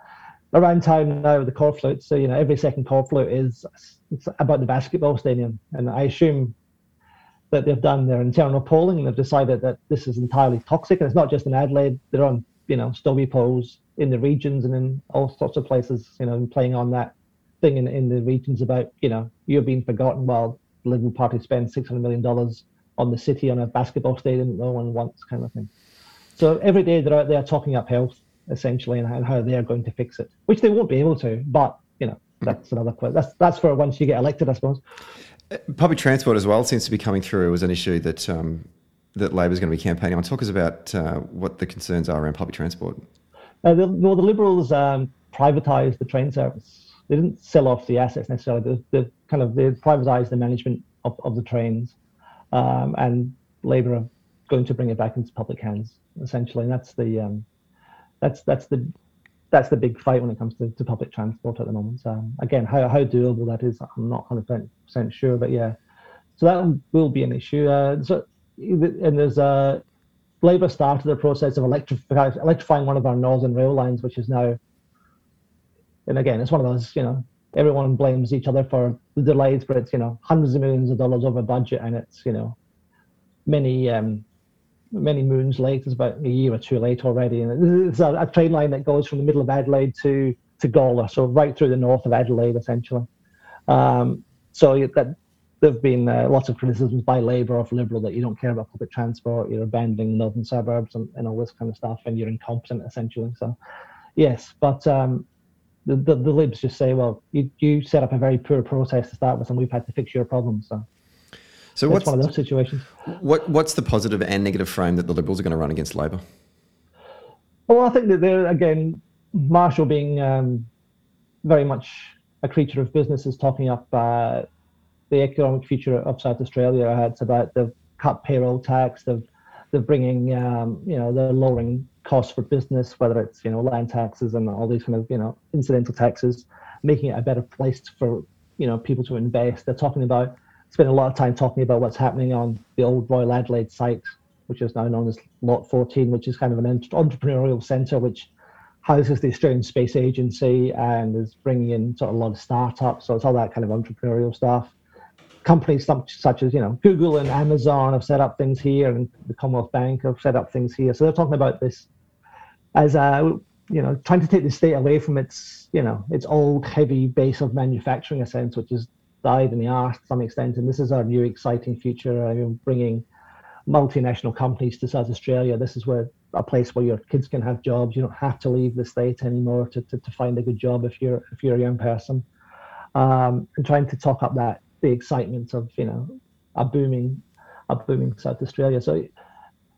around time now, the corflute, so you know, every second corflute is it's about the basketball stadium, and I assume that they've done their internal polling and they've decided that this is entirely toxic, and it's not just in Adelaide. They're on you know stubby polls in the regions and in all sorts of places, you know, playing on that thing in, in the regions about you know you're being forgotten while the Liberal Party spends six hundred million dollars on the city on a basketball stadium that no one wants, kind of thing. So every day they're out there talking up health essentially and how they're going to fix it, which they won't be able to. But you know, that's another question. That's that's for once you get elected, I suppose. Uh, public transport as well seems to be coming through as an issue that um, that Labor is going to be campaigning on. Talk us about uh, what the concerns are around public transport. Uh, the, well, the Liberals um, privatised the train service. They didn't sell off the assets necessarily. They, they kind of they privatised the management of, of the trains, um, and Labor are going to bring it back into public hands essentially. And that's the um, that's that's the that's the big fight when it comes to, to public transport at the moment. So, again, how, how doable that is, I'm not 100% sure, but yeah. So that will be an issue. Uh, so, and there's a uh, Labour started the process of electrifying, electrifying one of our northern rail lines, which is now, and again, it's one of those, you know, everyone blames each other for the delays, but it's, you know, hundreds of millions of dollars over budget and it's, you know, many um, many moons late. It's about a year or two late already. And it's a, a train line that goes from the middle of Adelaide to, to Gawler, so right through the north of Adelaide, essentially. Um, so that there have been uh, lots of criticisms by Labour of Liberal that you don't care about public transport, you're abandoning the northern suburbs and, and all this kind of stuff, and you're incompetent, essentially. So, yes, but um, the, the, the Libs just say, well, you, you set up a very poor process to start with, and we've had to fix your problems. So so what's one of those situations? What what's the positive and negative frame that the Liberals are going to run against Labor? Well, I think that they're again Marshall being um, very much a creature of business is talking up uh, the economic future of South Australia. It's about the cut payroll tax, they've they're bringing, um, you know, they're lowering costs for business, whether it's you know land taxes and all these kind of you know incidental taxes, making it a better place for you know people to invest. They're talking about spend a lot of time talking about what's happening on the old Royal Adelaide site, which is now known as Lot 14, which is kind of an entrepreneurial centre which houses the Australian Space Agency and is bringing in sort of a lot of startups. So it's all that kind of entrepreneurial stuff. Companies such as you know Google and Amazon have set up things here, and the Commonwealth Bank have set up things here. So they're talking about this as a you know trying to take the state away from its you know its old heavy base of manufacturing, a sense which is died in the arse to some extent. And this is our new exciting future, uh, bringing multinational companies to South Australia. This is where a place where your kids can have jobs. You don't have to leave the state anymore to, to, to find a good job if you're if you're a young person. Um, and trying to talk up that the excitement of you know a booming a booming South Australia. So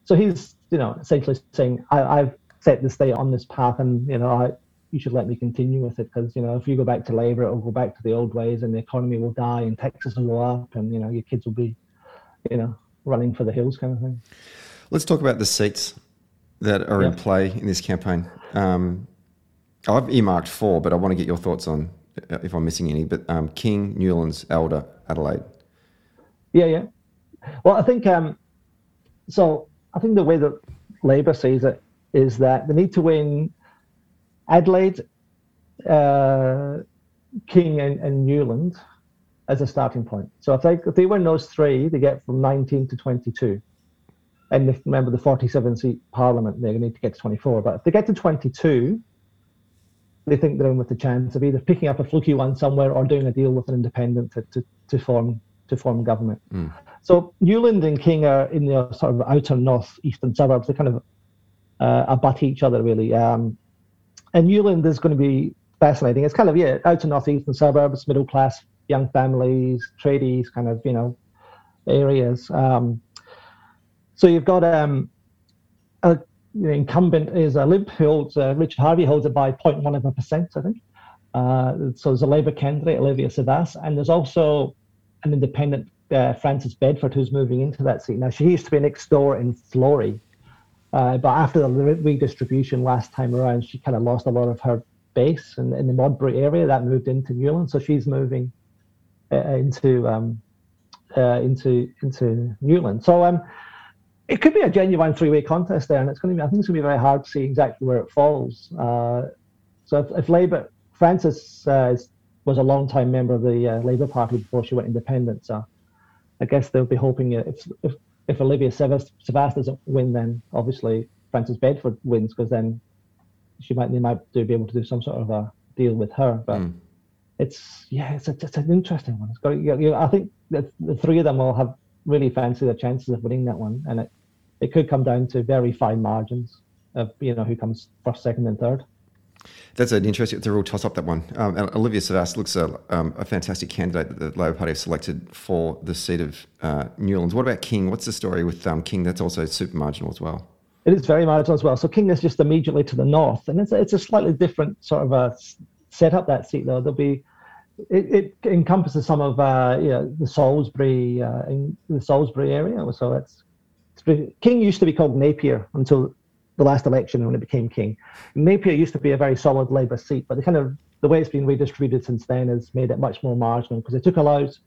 so he's you know essentially saying I, I've set the state on this path, and you know I you should let me continue with it because you know if you go back to Labor, it'll go back to the old ways, and the economy will die, and taxes will go up, and you know your kids will be, you know, running for the hills, kind of thing. Let's talk about the seats that are in play in this campaign. Um, I've earmarked four, but I want to get your thoughts on uh, if I'm missing any. But um, King, Newlands, Elder, Adelaide. Yeah, yeah. Well, I think um, so. I think the way that Labor sees it is that they need to win Adelaide, uh, King, and, and Newland as a starting point. So if they if they win those three, they get from 19 to 22. And if, remember the 47 seat parliament, they're going to need to get to 24. But if they get to 22, they think they're in with the chance of either picking up a fluky one somewhere or doing a deal with an independent to, to, to form to form government. Mm. So Newland and King are in the sort of outer north eastern suburbs. They kind of uh, abut each other really. Um, and Newland is going to be fascinating. It's kind of yeah, out to northeastern suburbs, middle class, young families, tradies, kind of you know areas. Um, so you've got um, a know, incumbent is a Lib who holds uh, Richard Harvey holds it by 0.1 of a percent, I think. Uh, so there's a Labour candidate, Olivia Savvas, and there's also an independent, uh, Frances Bedford, who's moving into that seat. Now she used to be next door in Florey, uh, but after the redistribution last time around, she kind of lost a lot of her base in, in the Modbury area. That moved into Newland, so she's moving uh, into um, uh, into into Newland. So um, it could be a genuine three-way contest there, and it's going to be. I think it's going to be very hard to see exactly where it falls. Uh, so if, if Labour, Frances uh, was a long-time member of the uh, Labour Party before she went independent, so I guess they'll be hoping if if if Olivia Savvas doesn't win, then obviously Frances Bedford wins because then she might they might do be able to do some sort of a deal with her. But mm. it's yeah, it's, a, it's an interesting one. It's got you know, I think the, the three of them will have really fancy their chances of winning that one, and it it could come down to very fine margins of you know who comes first, second, and third. That's an interesting. It's a real toss up that one. Um, Olivia Savvas looks a, um, a, fantastic candidate that the Labor Party have selected for the seat of uh, Newlands. What about King? What's the story with um, King? That's also super marginal as well. It is very marginal as well. So King is just immediately to the north, and it's a, it's a slightly different sort of a setup. That seat though, there'll be it, it encompasses some of uh, you know, the Salisbury uh, the Salisbury area. So it's King used to be called Napier until the last election when it became king. Napier used to be a very solid Labour seat, but the kind of the way it's been redistributed since then has made it much more marginal because it took a lot,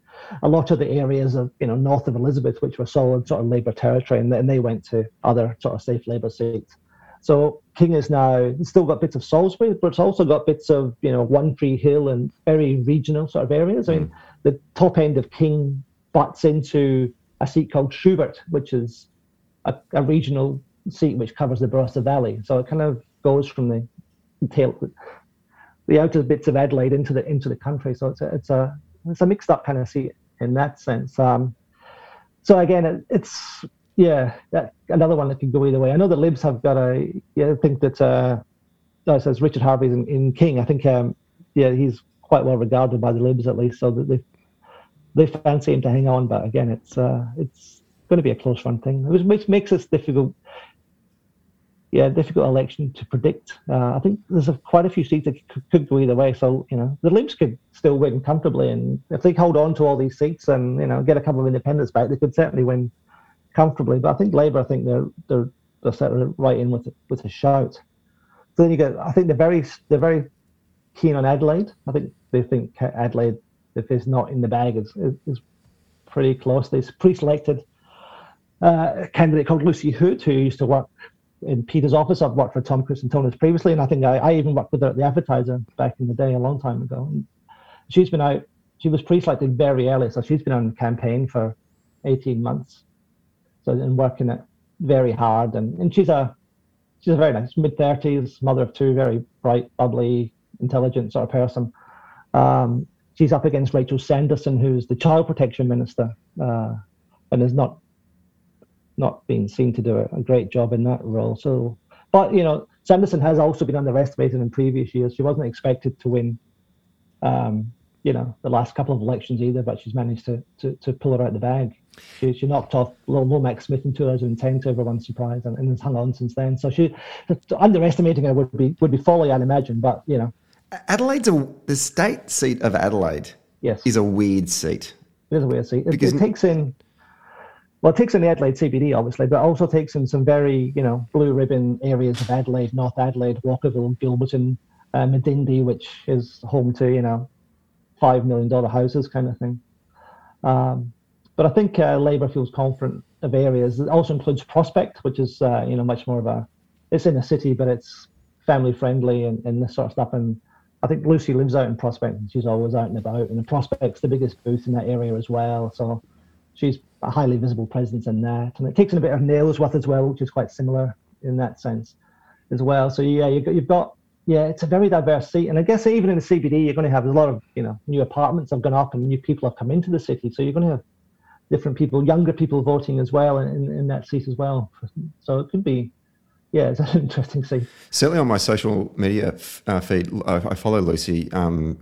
a lot of the areas of you know north of Elizabeth, which were solid sort of Labour territory, and then they went to other sort of safe Labour seats. So King is now still got bits of Salisbury, but it's also got bits of you know One Tree Hill and very regional sort of areas. I mean, mm. the top end of King butts into a seat called Schubert, which is a, a regional seat which covers the Barossa Valley. So it kind of goes from the tail, the outer bits of Adelaide into the into the country. So it's a it's a it's a mixed up kind of seat in that sense. Um, so again, it, it's yeah, that another one that could go either way. I know the Libs have got a yeah, I think that uh, no, says Richard Harvey's in, in King. I think um, yeah, he's quite well regarded by the Libs at least, so that they they fancy him to hang on. But again, it's uh, it's going to be a close run thing, which makes it difficult yeah, difficult election to predict. Uh, I think there's a, quite a few seats that could, could, go either way. So you know, the Libs could still win comfortably, and if they hold on to all these seats and you know get a couple of independents back, they could certainly win comfortably. But I think Labour, I think they're they're they're certainly right in with with a shout. So then you get, I think they're very they're very keen on Adelaide. I think they think Adelaide, if it's not in the bag, is is, pretty close. They pre-selected uh, candidate called Lucy Hood, who used to work in Peter's office. I've worked for Tom Koutsantonis previously, and I think I, I, even worked with her at the Advertiser back in the day, a long time ago. And she's been out. She was pre-selected very early, so she's been on campaign for 18 months. So and working it very hard, and, and she's a she's a very nice mid 30s mother of two, very bright, bubbly, intelligent sort of person. Um, she's up against Rachel Sanderson, who's the child protection minister, uh, and is not not being seen to do a, great job in that role. So, but you know, Sanderson has also been underestimated in previous years. She wasn't expected to win, um, you know, the last couple of elections either, but she's managed to to, to pull her out of the bag. She, she knocked off Lomax Smith in 2010 to everyone's surprise, and, and has hung on since then. So she underestimating her would be would be folly, I'd imagine. But you know, Adelaide's a the state seat of Adelaide. Yes, is a weird seat. It is a weird seat. It, it takes in well, it takes in the Adelaide CBD, obviously, but also takes in some very, you know, blue ribbon areas of Adelaide, North Adelaide, Walkerville, Gilberton, uh, Medindie, which is home to, you know, $5 million houses kind of thing. Um, but I think uh, Labour feels confident of areas. It also includes Prospect, which is, uh, you know, much more of a, it's in a city, but it's family friendly and, and this sort of stuff. And I think Lucy lives out in Prospect and she's always out and about. And Prospect's the biggest booth in that area as well. So she's a highly visible presence in that. And it takes in a bit of Nailsworth as well, which is quite similar in that sense as well. So yeah, you've got, you've got yeah, it's a very diverse seat. And I guess even in the CBD, you're going to have a lot of, you know, new apartments have gone up and new people have come into the city. So you're going to have different people, younger people voting as well in, in that seat as well. So it could be, yeah, it's an interesting seat. Certainly on my social media uh, feed, I, follow Lucy um,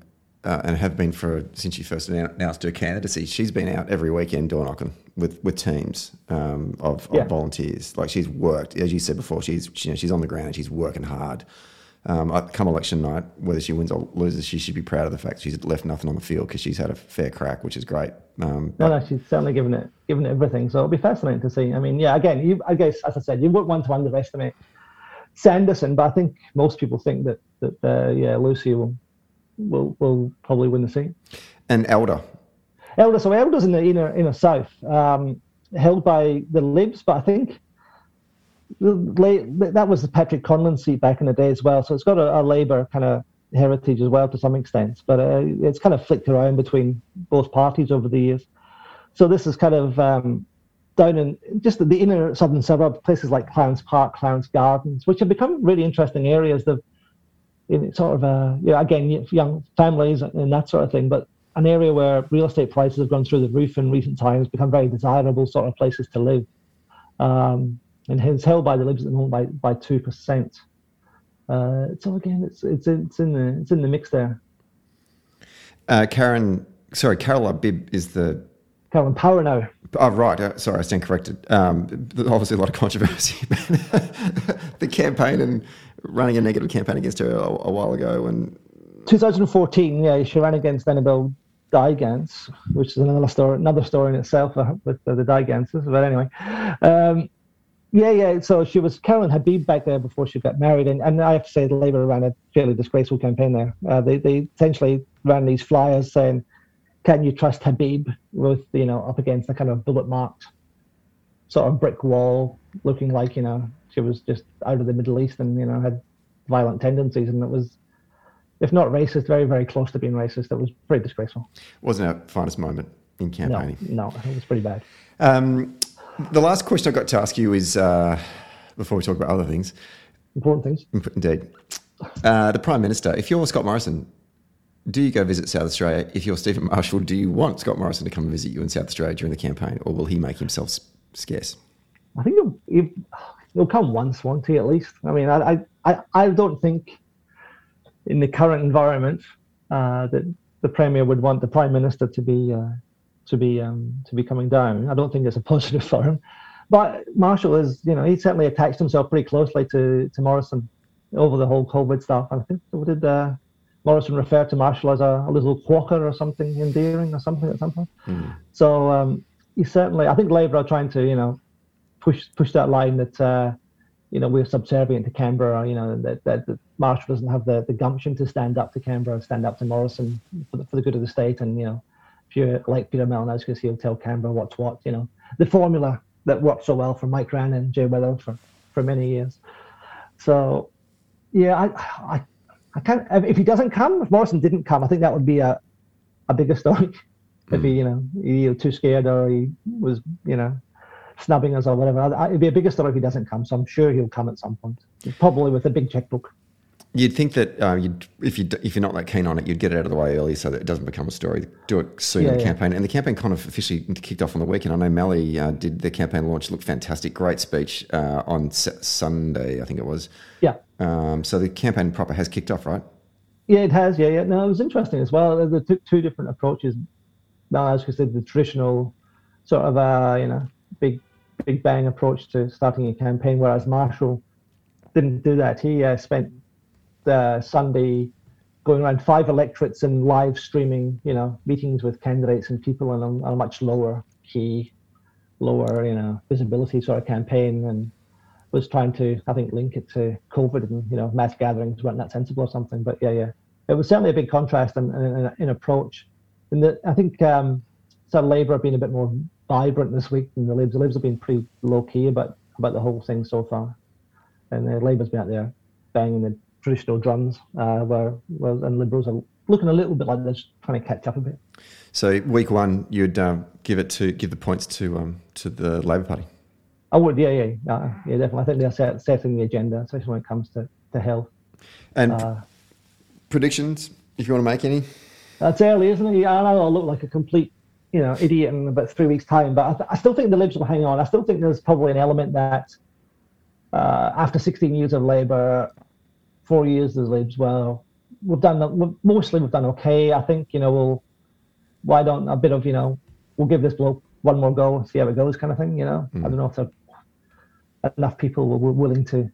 uh, and have been for since she first announced her candidacy. She's been out every weekend door knocking with with teams um, of, yeah. of, volunteers. Like she's worked, as you said before, she's she, you know, she's on the ground and she's working hard. Um, come election night, whether she wins or loses, she should be proud of the fact she's left nothing on the field because she's had a fair crack, which is great. Um, no, no, she's certainly given it given it everything. So it'll be fascinating to see. I mean, yeah, again, you, I guess as I said, you wouldn't want to underestimate Sanderson, but I think most people think that that uh, yeah, Lucy will will will probably win the seat. And Elder. Elder. So Elder's in the inner inner south, um, held by the Libs, but I think that was the Patrick Conlon seat back in the day as well. So it's got a, a Labour kind of heritage as well to some extent, but uh, it's kind of flicked around between both parties over the years. So this is kind of um, down in just the inner southern suburbs, places like Clarence Park, Clarence Gardens, which have become really interesting areas. They've in sort of a, you know, again, young families and that sort of thing, but an area where real estate prices have gone through the roof in recent times, become very desirable sort of places to live. Um, and it's held by the Libs at the moment by, by 2%. Uh, so again, it's, it's, it's, in the, it's in the mix there. Uh, Karen, sorry, Carol Bibb is the Carolyn Power now. Oh, right. Uh, sorry, I stand corrected. Um, obviously, a lot of controversy. the campaign and running a negative campaign against her a, a, while ago. And 2014, yeah, she ran against Annabel Digance, which is another story, another story in itself uh, with the, the Digances. But anyway, um, yeah, yeah. So she was Carolyn Habib back there before she got married, and, and I have to say, the Labour ran a fairly disgraceful campaign there. Uh, they they essentially ran these flyers saying can you trust Habib with you know up against a kind of bullet marked sort of brick wall, looking like you know she was just out of the Middle East and you know had violent tendencies, and it was if not racist, very very close to being racist. It was pretty disgraceful. Wasn't our finest moment in campaigning. No, no, it was pretty bad. Um, the last question I got to ask you is uh, before we talk about other things. Important things. Indeed. Uh, the Prime Minister, if you're Scott Morrison, do you go visit South Australia? If you're Stephen Marshall, do you want Scott Morrison to come and visit you in South Australia during the campaign, or will he make himself scarce? I think he'll, he'll come once, won't he, at least? I mean, I, I, I don't think in the current environment uh, that the Premier would want the Prime Minister to be uh, to be um, to be coming down. I don't think it's a positive for him. But Marshall is, you know, he certainly attached himself pretty closely to, to Morrison over the whole COVID stuff. I think what did uh, Morrison referred to Marshall as a, a, little quacker or something endearing or something at some point. Mm. So um, he certainly, I think Labour are trying to, you know, push push that line that uh, you know we're subservient to Canberra. You know that, that, that Marshall doesn't have the, the gumption to stand up to Canberra, stand up to Morrison for the, for the good of the state. And you know, if you're like Peter Malinauskas, he'll tell Canberra what's what. You know, the formula that worked so well for Mike Rann and Jay Weatherill for, for many years. So, yeah, I, I, I can't. If he doesn't come, if Morrison didn't come, I think that would be a, a bigger story. if he, you know, he was too scared or he was, you know, snubbing us or whatever. It'd be a bigger story if he doesn't come. So I'm sure he'll come at some point, probably with a big checkbook. You'd think that uh, you'd, if you if you're not that keen on it, you'd get it out of the way early so that it doesn't become a story. Do it soon yeah, in the yeah. campaign, and the campaign kind of officially kicked off on the weekend. I know Mally uh, did the campaign launch, looked fantastic, great speech uh, on Sunday, I think it was. Yeah. Um, so the campaign proper has kicked off, right? Yeah, it has. Yeah, yeah. No, it was interesting as well. They took two different approaches. Now, as we said, the traditional sort of uh, you know big big bang approach to starting a campaign, whereas Marshall didn't do that. He uh, spent uh, Sunday going around five electorates and live streaming, you know, meetings with candidates and people on a, on a much lower key, lower, you know, visibility sort of campaign, and was trying to, I think, link it to COVID and you know, mass gatherings weren't that sensible or something. But yeah, yeah, it was certainly a big contrast in, in, in approach. And I think um, so Labour have been a bit more vibrant this week than the Libs. The Libs have been pretty low key about about the whole thing so far, and the Labour's been out there banging the traditional drums, uh, where, where and Liberals are looking a little bit like they're trying to catch up a bit. So week one, you'd um, give it to give the points to um, to the Labor Party. I would, yeah, yeah, uh, yeah, definitely. I think they're set, setting the agenda, especially when it comes to, to health. And uh, predictions, if you want to make any. That's early, isn't it? I know I look like a complete, you know, idiot in about three weeks' time, but I, th- I still think the Libs will hang on. I still think there's probably an element that uh, after 16 years of Labour, four years as Libs, well, we've done mostly we've done okay. I think you know we'll why don't a bit of you know we'll give this bloke one more go and see how it goes kind of thing. You know, mm. I don't know if enough people were willing to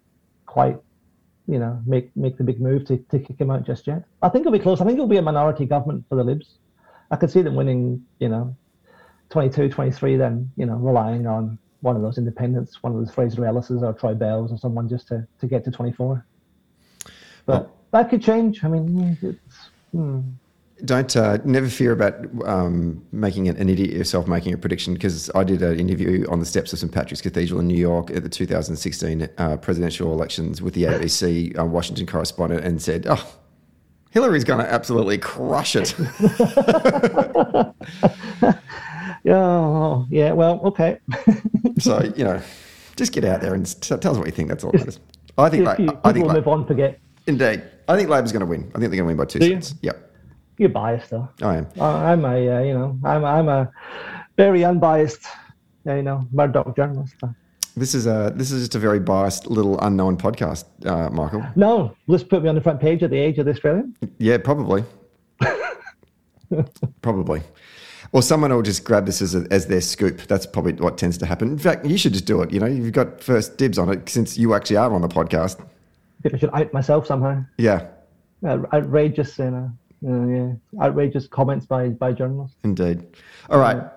quite you know make make the big move to, to kick him out just yet. I think it'll be close. I think it'll be a minority government for the Libs. I could see them winning. You know, 22, 23, then you know relying on one of those independents, one of those Fraser Ellis's or Troy Bells or someone just to, to get to 24. But that could change. I mean, it's. Hmm. Don't uh, never fear about um, making an, an, idiot yourself making a prediction because I did an interview on the steps of St Patrick's Cathedral in New York at the 2016 uh, presidential elections with the ABC uh, Washington correspondent and said, "Oh, Hillary's going to absolutely crush it." oh, yeah. Well, okay. so you know, just get out there and tell us what you think. That's all that. I think. Like, I think. Like, move on. Forget Indeed. I think Labor's going to win. I think they're going to win by two cents. Yep. You're biased, though. I am. I'm a, uh, you know, I'm, I'm a very unbiased, you know, Murdoch journalist. This is a this is just a very biased little unknown podcast, uh, Michael. No, let's put me on the front page of the Age of the Australian. Yeah, probably. probably. Or someone will just grab this as, a, as their scoop. That's probably what tends to happen. In fact, you should just do it. You know, you've got first dibs on it since you actually are on the podcast think I should out myself somehow. Yeah. Uh, outrageous, you know, uh, yeah, outrageous comments by by journalists. Indeed. All right. Uh,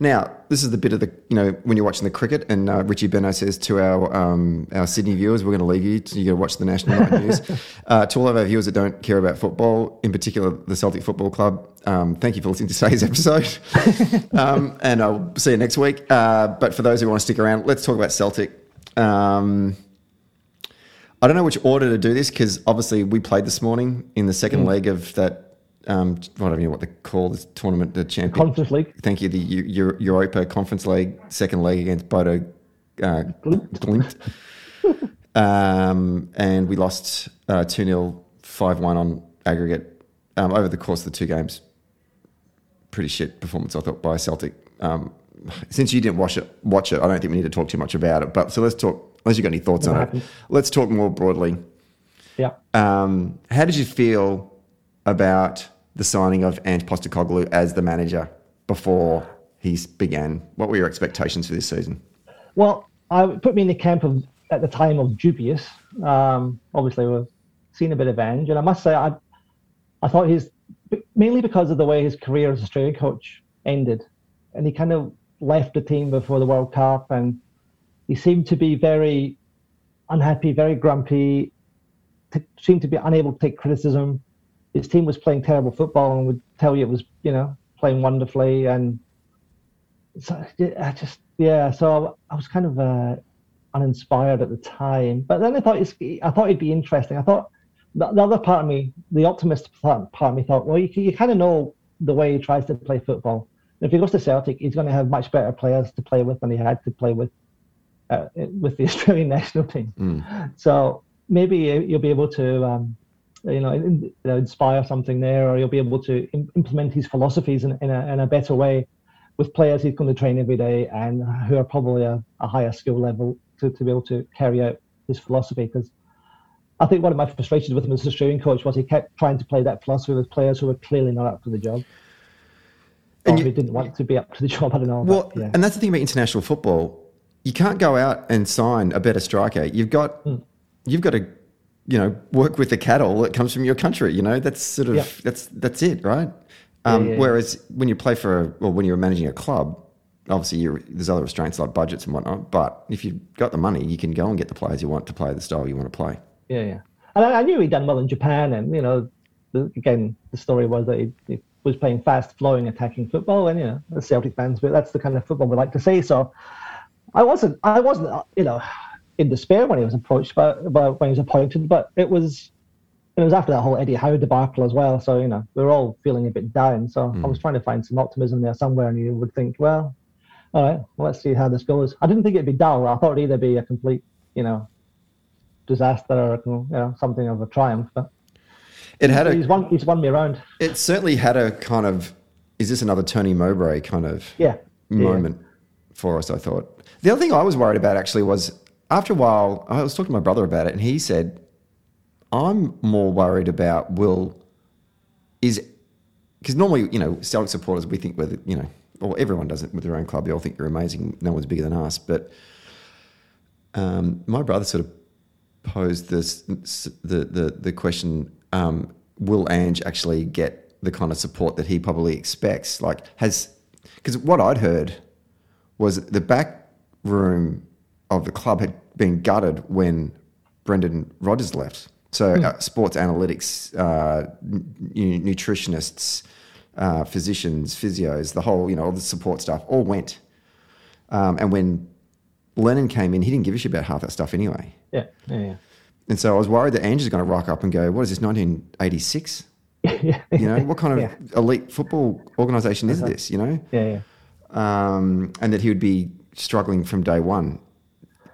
now, this is the bit of the, you know, when you're watching the cricket, and uh, Richie Benaud says to our um, our Sydney viewers, we're going to leave you. To, you to watch the national night news. Uh, to all of our viewers that don't care about football, in particular the Celtic Football Club, um, thank you for listening to today's episode. um, and I'll see you next week. Uh, but for those who want to stick around, let's talk about Celtic. Um, I don't know which order to do this because obviously we played this morning in the second mm. leg of that. Um, I don't know what they call this tournament, the champion conference league. Thank you, the Euro- Europa Conference League second leg against Bodo uh, Glimt, um, and we lost uh, two 0 five one on aggregate um, over the course of the two games. Pretty shit performance, I thought, by Celtic. Um, since you didn't watch it, watch it. I don't think we need to talk too much about it. But so let's talk unless you've got any thoughts on happened. it. Let's talk more broadly. Yeah. Um, how did you feel about the signing of Ange Postecoglou as the manager before he began? What were your expectations for this season? Well, I put me in the camp of at the time of dubious. Um, obviously, we've seen a bit of Ange, and I must say, I I thought he's mainly because of the way his career as Australian coach ended, and he kind of left the team before the World Cup and he seemed to be very unhappy, very grumpy, t- seemed to be unable to take criticism. His team was playing terrible football and would tell you it was, you know, playing wonderfully. And so I just, yeah, so I was kind of uh, uninspired at the time. But then I thought, I thought it'd be interesting. I thought the, the other part of me, the optimist part, part of me thought, well, you, you kind of know the way he tries to play football. If he goes to Celtic, he's going to have much better players to play with than he had to play with uh, with the Australian national team. Mm. So maybe you'll be able to, um, you know, inspire something there, or you'll be able to implement his philosophies in, in, a, in a better way with players he's going to train every day and who are probably a, a higher skill level to, to be able to carry out his philosophy. Because I think one of my frustrations with him as Australian coach was he kept trying to play that philosophy with players who were clearly not up to the job. And you, didn't want to be up to the job. I don't know. Well, yeah. and that's the thing about international football. You can't go out and sign a better striker. You've got, mm. you've got to, you know, work with the cattle that comes from your country. You know, that's sort of yeah. that's that's it, right? Um, yeah, whereas when you play for, a, well, when you're managing a club, obviously there's other restraints like budgets and whatnot. But if you've got the money, you can go and get the players you want to play the style you want to play. Yeah, yeah. And I, I knew he'd done well in Japan, and you know, the, again, the story was that he, he was playing fast, flowing, attacking football, and you know, the Celtic fans, but that's the kind of football we like to see. So, I wasn't, I wasn't, you know, in despair when he was approached, but, but when he was appointed. But it was, it was after that whole Eddie Howe debacle as well. So you know, we were all feeling a bit down. So mm. I was trying to find some optimism there somewhere, and you would think, well, all right, well, let's see how this goes. I didn't think it'd be dull. I thought it'd either be a complete, you know, disaster or you know, something of a triumph. But it had a, he's won. He's won me around. It certainly had a kind of. Is this another Tony Mowbray kind of yeah. moment yeah. For us? I thought. The other thing I was worried about actually was after a while. I was talking to my brother about it, and he said, "I'm more worried about will is because normally you know Celtic supporters we think whether you know or everyone does it with their own club. They all think you're amazing. No one's bigger than us, but." Um, my brother sort of posed this the the the question: um, Will Ange actually get the kind of support that he probably expects? Like, has because what I'd heard was the back room of the club had been gutted when Brendan Rodgers left. So mm. uh, sports analytics, uh, n- nutritionists, uh, physicians, physios, the whole, you know, all the support stuff all went. Um, and when Lennon came in, he didn't give a shit about half that stuff anyway. Yeah, yeah, yeah. And so I was worried that Ange is going to rock up and go, "What is this, 1986? You know, what kind of yeah. elite football organisation is this? You know, yeah, yeah. Um, and that he would be struggling from day one.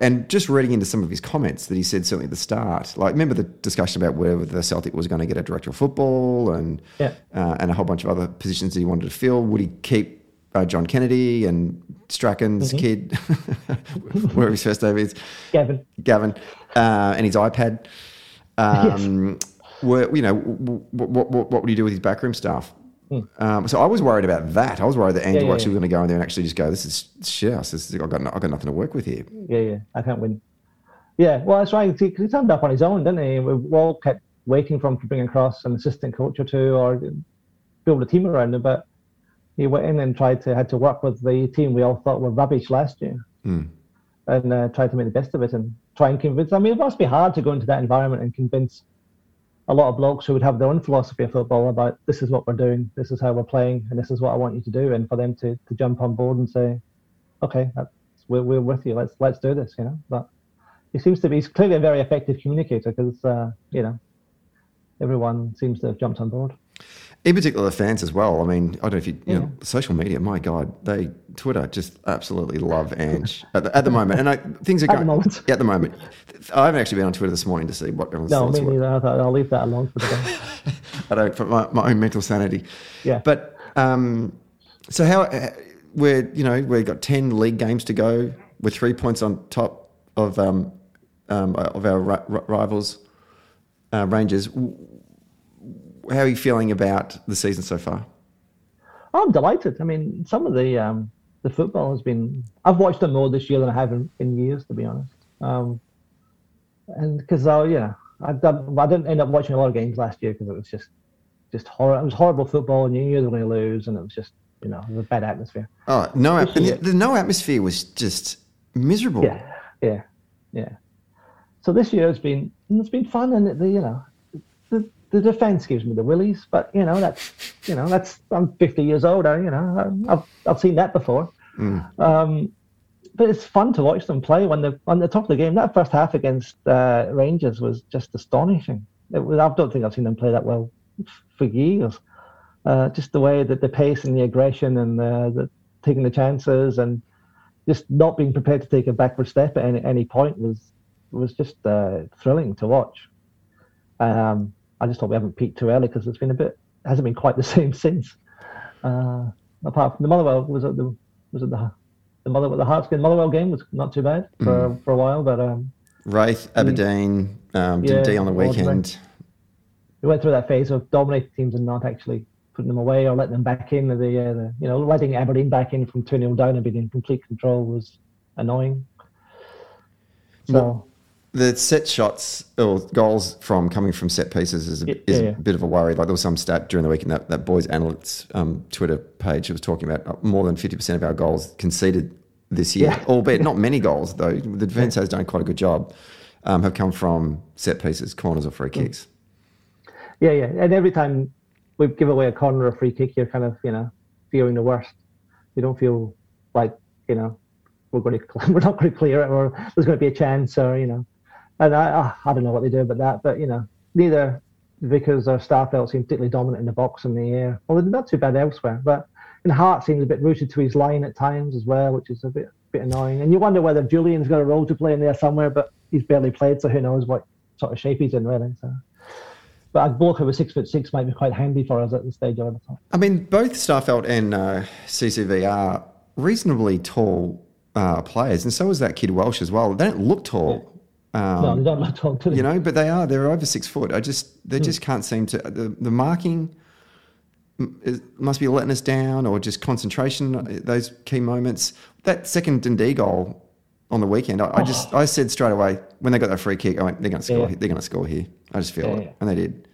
And just reading into some of his comments that he said certainly at the start, like remember the discussion about whether the Celtic was going to get a director of football and yeah. uh, and a whole bunch of other positions that he wanted to fill. Would he keep uh, John Kennedy and Strachan's mm-hmm. kid, whatever his first name is, Gavin, Gavin, uh, and his iPad. Um, yes. Were you know what, what, what would he do with his backroom staff? Mm. Um, so I was worried about that. I was worried that Angel yeah, yeah, actually was going to go in there and actually just go, "This is shit. This is, I've got no, I've got nothing to work with here." Yeah, yeah, I can't win. Yeah, well, that's right. Because he turned up on his own, didn't he? We all kept waiting for him to bring across an assistant coach or two or build a team around him, but he went in and tried to had to work with the team we all thought were rubbish last year, mm. and uh, tried to make the best of it and try and convince. I mean, it must be hard to go into that environment and convince a lot of blokes who would have their own philosophy of football about this is what we're doing, this is how we're playing, and this is what I want you to do, and for them to, to jump on board and say, okay, we're, we're with you, let's let's do this, you know. But he seems to be he's clearly a very effective communicator because uh, you know everyone seems to have jumped on board in particular the fans as well. I mean, I don't know if you, you yeah. know, social media. My God, they Twitter just absolutely love Ange at the, at the moment, and I, things are going at the moment. At the moment, I haven't actually been on Twitter this morning to see what everyone's no, me neither. I thought I'll leave that alone for today. I don't for my, my own mental sanity. Yeah, but um, so how uh, we're you know we've got ten league games to go with three points on top of um, um of our rivals, uh, Rangers how are you feeling about the season so far? I'm delighted. I mean, some of the um, the football has been. I've watched it more this year than I have in, in years, to be honest. Um, and because uh, yeah, I, I didn't end up watching a lot of games last year because it was just just horrible. It was horrible football, and you knew they were going to lose, and it was just you know it was a bad atmosphere. Oh no! The, the, no atmosphere was just miserable. Yeah, Yeah, yeah. So this year has been it's been fun, and the you know the defense gives me the willies, but you know that's you know that's I'm 50 years old. I, you know I've I've seen that before. Mm. Um, but it's fun to watch them play when they're on the top of the game. That first half against uh, Rangers was just astonishing. Was, I don't think I've seen them play that well for years. Uh, just the way that the pace and the aggression and the, the, taking the chances and just not being prepared to take a backward step at any, any point was was just uh, thrilling to watch. Um, I just thought we haven't peaked too early because it's been a bit hasn't been quite the same since. Uh, apart from the Motherwell was it the was it the the Mother the Hearts game Motherwell game was not too bad for mm. for a while, but um, Raith Aberdeen um, yeah, D on the weekend. We went through that phase of dominating teams and not actually putting them away or letting them back in. The, uh, the you know letting Aberdeen back in from two 0 down and being in complete control was annoying. So. Well, the set shots or goals from coming from set pieces is, a, is yeah. a bit of a worry. Like there was some stat during the week in that, that boys analysts um, Twitter page was talking about uh, more than 50% of our goals conceded this year, yeah. albeit not many goals though. The defence has done quite a good job. Um, have come from set pieces, corners, or free mm. kicks. Yeah, yeah, and every time we give away a corner or free kick, you're kind of you know fearing the worst. You don't feel like you know we're going to we're not going to clear it or there's going to be a chance or you know and I, I don't know what they do about that, but you know, neither Vickers or Starfelt seem particularly dominant in the box and the air. Well, they're not too bad elsewhere, but and Hart seems a bit rooted to his line at times as well, which is a bit bit annoying. And you wonder whether Jullien's got a role to play in there somewhere, but he's barely played, so who knows what sort of shape he's in really. So. But both who are six foot six might be quite handy for us at this stage time. I mean, both Starfelt and uh, CCV are reasonably tall uh, players, and so is that kid Welsh as well. They don't look tall. Um, no, they don't look tall, do You know, but they are. They're over six foot. I just they mm. just can't seem to the the marking must be letting us down, or just concentration. Uh, those key moments. That second Dundee goal on the weekend, I, I just I said straight away when they got that free kick, I went, they're going to score. Yeah. They're going to score here. I just feel yeah, it, yeah. and they did.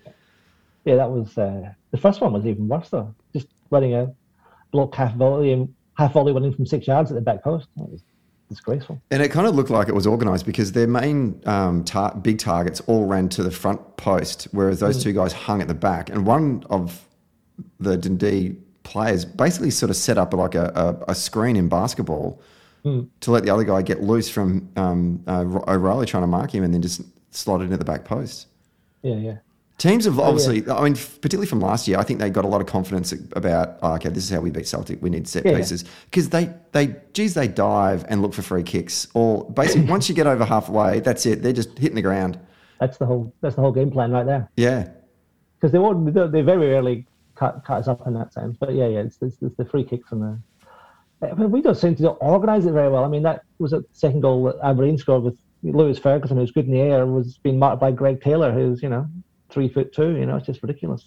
Yeah, that was uh, the first one was even worse though. Just letting a block half volley and half volley went in from six yards at the back post. That was disgraceful. And it kind of looked like it was organised because their main um, tar- big targets all ran to the front post, whereas those mm. two guys hung at the back. And one of the Dundee players basically sort of set up like a, a, a screen in basketball mm. to let the other guy get loose from um, uh, O'Riley trying to mark him and then just slot it into the back post. Yeah, yeah. Teams have obviously, oh, yeah. I mean, particularly from last year, I think they got a lot of confidence about, oh, okay, this is how we beat Celtic. We need set yeah, pieces because they, they, geez, they dive and look for free kicks. Or basically, once you get over halfway, that's it. They're just hitting the ground. That's the whole. That's the whole game plan right there. Yeah. Because they won't. They very rarely cut, cut us up in that sense. But yeah, yeah, it's, it's, it's the free kicks and the. I mean, we don't seem to organise it very well. I mean, that was a second goal that Aberdeen scored with Lewis Ferguson, who's good in the air, was being marked by Greg Taylor, who's you know three foot two. You know, it's just ridiculous.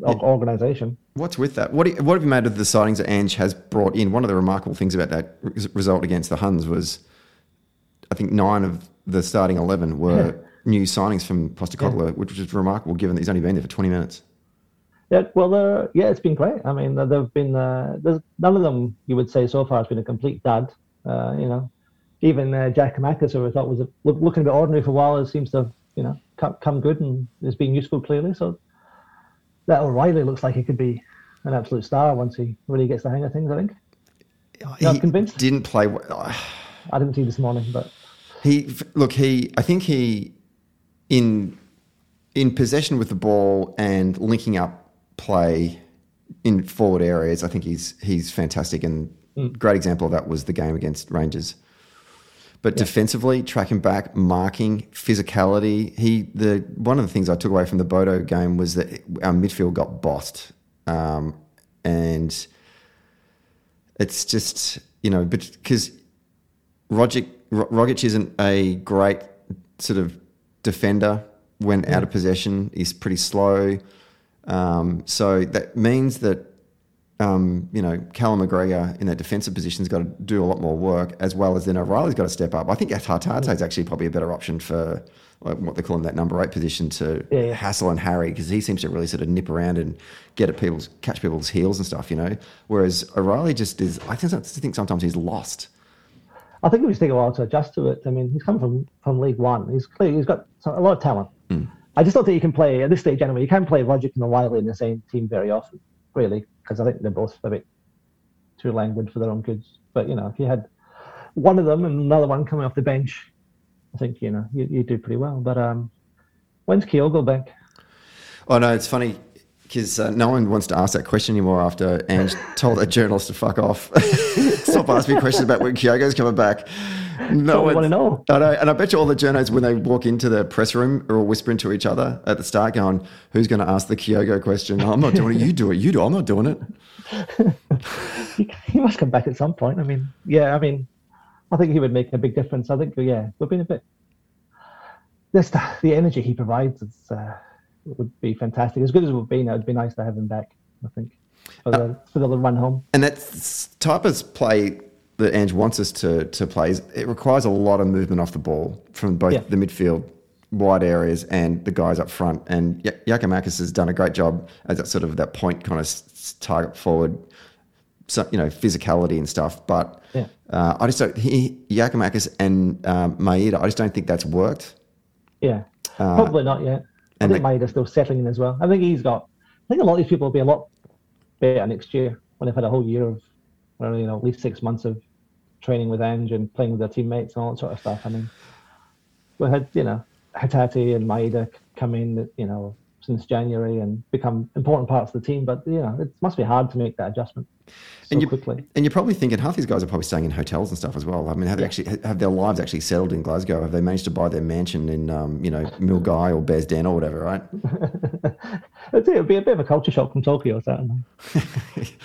Yeah. Organisation. What's with that? What, what have you made of the signings that Ange has brought in? One of the remarkable things about that result against the Huns was, I think nine of the starting eleven were yeah. new signings from Postecoglou, yeah. which was remarkable given that he's only been there for twenty minutes. Yeah, well, uh, yeah, it's been great. I mean, there've been uh, there's none of them you would say so far has been a complete dud. Uh, you know, even uh, Giakoumakis, who I thought was a, look, looking a bit ordinary for a while, seems to have you know come, come good and is being useful clearly. So that O'Riley looks like he could be an absolute star once he really gets the hang of things. I think. Not convinced. Didn't play. I didn't see this morning, but he look. He I think he in in possession with the ball and linking up play in forward areas. I think he's he's fantastic and mm. great example of that was the game against Rangers. But yeah. defensively, tracking back, marking, physicality. He the one of the things I took away from the Bodo game was that our midfield got bossed, um, and it's just you know because Rogic Rogic isn't a great sort of defender when out of possession. He's pretty slow, um, so that means that um, you know, Callum McGregor in that defensive position has got to do a lot more work, as well as then O'Riley's got to step up. I think Hatate is actually probably a better option for like, what they call him that number eight position to yeah, hassle and harry because he seems to really sort of nip around and get at people's catch people's heels and stuff, you know. Whereas O'Riley just is. I think, I think sometimes he's lost. I think it was take a while to adjust to it. I mean, he's come from, from League One. He's clearly he's got a lot of talent. Mm. I just don't think he can play at this stage anyway. You can't play Rogic and O'Reilly in the same team very often, really, because I think they're both a bit too languid for their own goods. But you know, if you had one of them and another one coming off the bench, I think you know you, you do pretty well. But um, when's Kyogo back? Oh no, it's funny because uh, no one wants to ask that question anymore after Ange told a journalist to fuck off. Stop asking me questions about when Kyogo's coming back. No one want to know. I know, and I bet you all the journalists when they walk into the press room are all whispering to each other at the start, going, "Who's going to ask the Kyogo question?" I'm not doing it. You do it. You do. it. I'm not doing it. he must come back at some point. I mean, yeah. I mean, I think he would make a big difference. I think, yeah, we've been a bit. This the energy he provides. It's. Uh, would be fantastic. As good as we've been, it'd be nice to have him back. I think for the, uh, for the run home. And that type of play that Ange wants us to to play is it requires a lot of movement off the ball from both yeah. the midfield wide areas and the guys up front. And Giakoumakis has done a great job as that sort of that point kind of target forward, so, you know, physicality and stuff. But yeah. uh, I just don't. He Giakoumakis and um, Maeda, I just don't think that's worked. Yeah, uh, probably not yet. I think the, Maeda's still settling in as well. I think he's got. I think a lot of these people will be a lot better next year when they've had a whole year of, well, you know, at least six months of training with Ange and playing with their teammates and all that sort of stuff. I mean, we had you know Hatate and Maeda come in, you know, since January and become important parts of the team. But you know, it must be hard to make that adjustment so and you, quickly. And you're probably thinking half these guys are probably staying in hotels and stuff as well. I mean, have yeah. they actually have their lives actually settled in Glasgow? Have they managed to buy their mansion in um, you know Milngavie or Bearsden or whatever? Right. It'd be a bit of a culture shock from Tokyo, certainly.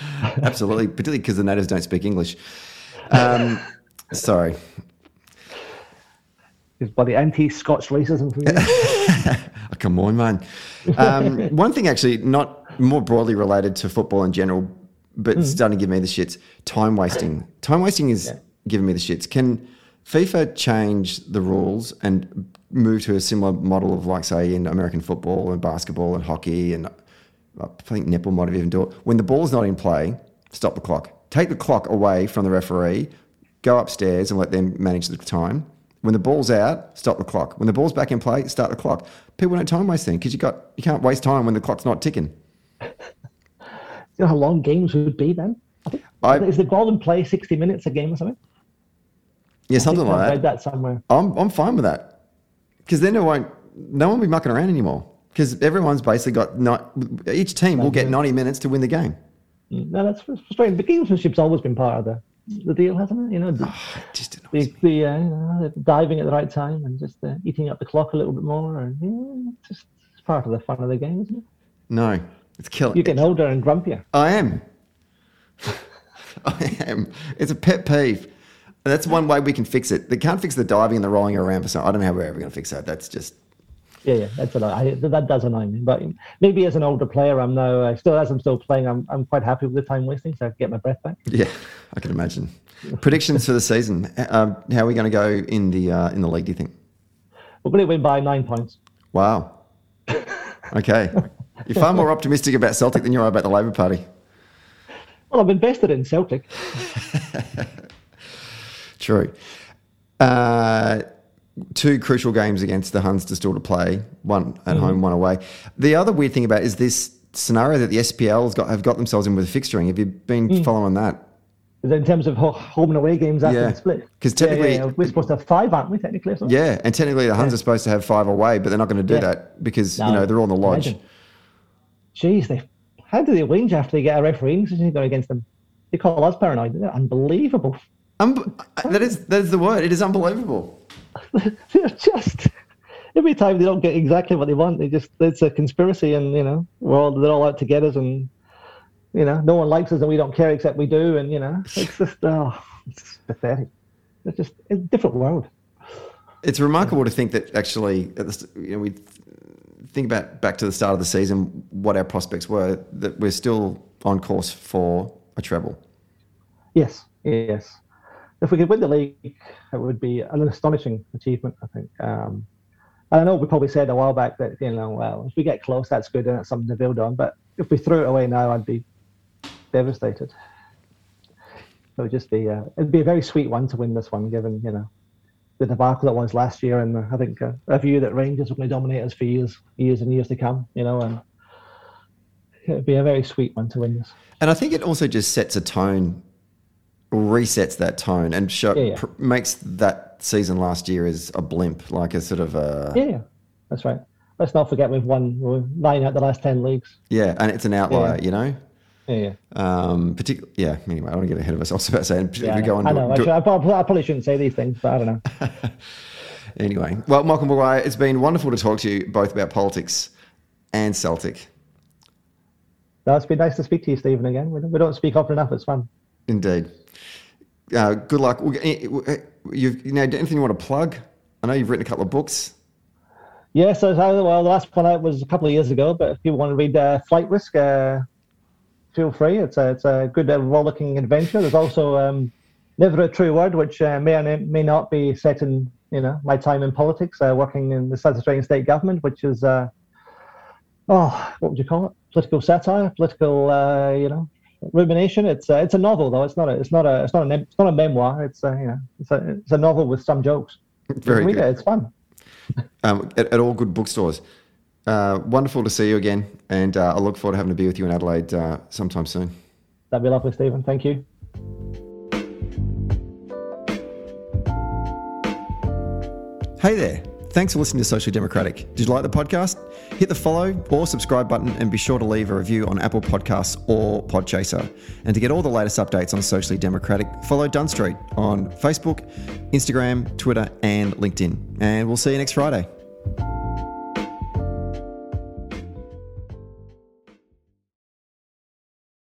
Absolutely, particularly because the natives don't speak English. Um, sorry. Is bloody anti-Scots racism from you. oh, come on, man. Um, one thing, actually, not more broadly related to football in general, but mm. starting to give me the shits. Time wasting. Time wasting is yeah. giving me the shits. Can FIFA change the rules and move to a similar model of, like, say, in American football and basketball and hockey and I think netball might have even do it. When the ball's not in play, stop the clock. Take the clock away from the referee. Go upstairs and let them manage the time. When the ball's out, stop the clock. When the ball's back in play, start the clock. People don't time waste then because you got you can't waste time when the clock's not ticking. you know how long games would be then? I think, is the golden play sixty minutes a game or something? Yeah, something like I that. Read that somewhere. I'm I'm fine with that because then it won't. No one will be mucking around anymore because everyone's basically got not. Each team will get ninety minutes to win the game. No, that's frustrating. But gamesmanship's always been part of the the deal, hasn't it? You know, the, oh, just the, the uh, you know, diving at the right time and just uh, eating up the clock a little bit more, and you know, just it's part of the fun of the game, isn't it? No, it's killing. You're getting older and grumpier. I am. I am. It's a pet peeve. And that's one way we can fix it. They can't fix the diving and the rolling around for some. I don't know how we're ever going to fix that. That's just. Yeah, yeah, that's a I, that does annoy me. But maybe as an older player, I'm now uh, still as I'm still playing, I'm I'm quite happy with the time wasting, so I get my breath back. Yeah, I can imagine. Predictions for the season. Um, how are we going to go in the uh, in the league? Do you think? We're going to win by nine points. Wow. Okay. You're far more optimistic about Celtic than you are about the Labor Party. Well, I've invested in Celtic. True. Uh, two crucial games against the Huns to still to play. One at mm-hmm. home, one away. The other weird thing about is this scenario that the SPL has got have got themselves in with fixturing. Have you been mm. following that? in terms of home and away games after yeah. the split? Because technically, yeah, yeah, we're supposed to have five, aren't we? Technically, yeah, and technically the Huns are supposed to have five away, but they're not going to do that because no, you know they're all in the lodge. Imagine. Jeez, they how do they whinge after they get a refereeing decision going against them? They call us paranoid. They're unbelievable. Um, that is that is the word. It is unbelievable. they're just every time they don't get exactly what they want, they just it's a conspiracy, and you know, we're all they're all out to get us, and you know, no one likes us, and we don't care except we do, and you know, it's just oh, it's pathetic. It's just a different world. It's remarkable to think that actually, you know, we think about back to the start of the season, what our prospects were, that we're still on course for a treble. Yes, yes. If we could win the league, it would be an astonishing achievement, I think. Um, I know we probably said a while back that, you know, well, if we get close, that's good and it's something to build on. But if we threw it away now, I'd be devastated. it would just be uh, it'd be a very sweet one to win this one, given you know the debacle that was last year, and I think uh, a view that Rangers were going to dominate us for years, years and years to come. You know, and it'd be a very sweet one to win this. And I think it also just sets a tone, resets that tone, and show, Yeah, yeah. Pr- makes that season last year as a blimp, like a sort of a Yeah, yeah, that's right. Let's not forget we've won we've nine out the last ten leagues. yeah, and it's an outlier, Yeah. you know. Yeah, yeah. Um, particularly, yeah. Anyway, I don't want to get ahead of us. I was about to say, and yeah we I go on. I know. I, go- should- I probably, I probably shouldn't say these things, but I don't know. Anyway, well, Malcolm McGuire, it's been wonderful to talk to you both about politics and Celtic. No, it's been nice to speak to you, Stephen. Again, we don't speak often enough. It's fun. Indeed. Uh, good luck. You've, you know, anything you want to plug? I know you've written a couple of books. Yeah, so so, well, the last one out was a couple of years ago, but if people want to read uh, Flight Risk, uh, feel free. It's a, it's a good uh, rollicking adventure. There's also um, Never a True Word, which uh, may or may not be set in you know my time in politics, uh, working in the South Australian state government, which is uh, oh, what would you call it? Political satire, political uh, you know rumination. It's uh, it's a novel though. It's not a it's not a it's not a it's not a memoir. It's a, you know it's a it's a novel with some jokes. Very good. it. It's fun. um, at, at all good bookstores. Uh, wonderful to see you again, and uh, I look forward to having to be with you in Adelaide uh, sometime soon. That'd be lovely, Stephen. Thank you. Hey there. Thanks for listening to Socially Democratic. Did you like the podcast? Hit the follow or subscribe button and be sure to leave a review on Apple Podcasts or Podchaser. And to get all the latest updates on Socially Democratic, follow Dunn Street on Facebook, Instagram, Twitter, and LinkedIn. And we'll see you next Friday.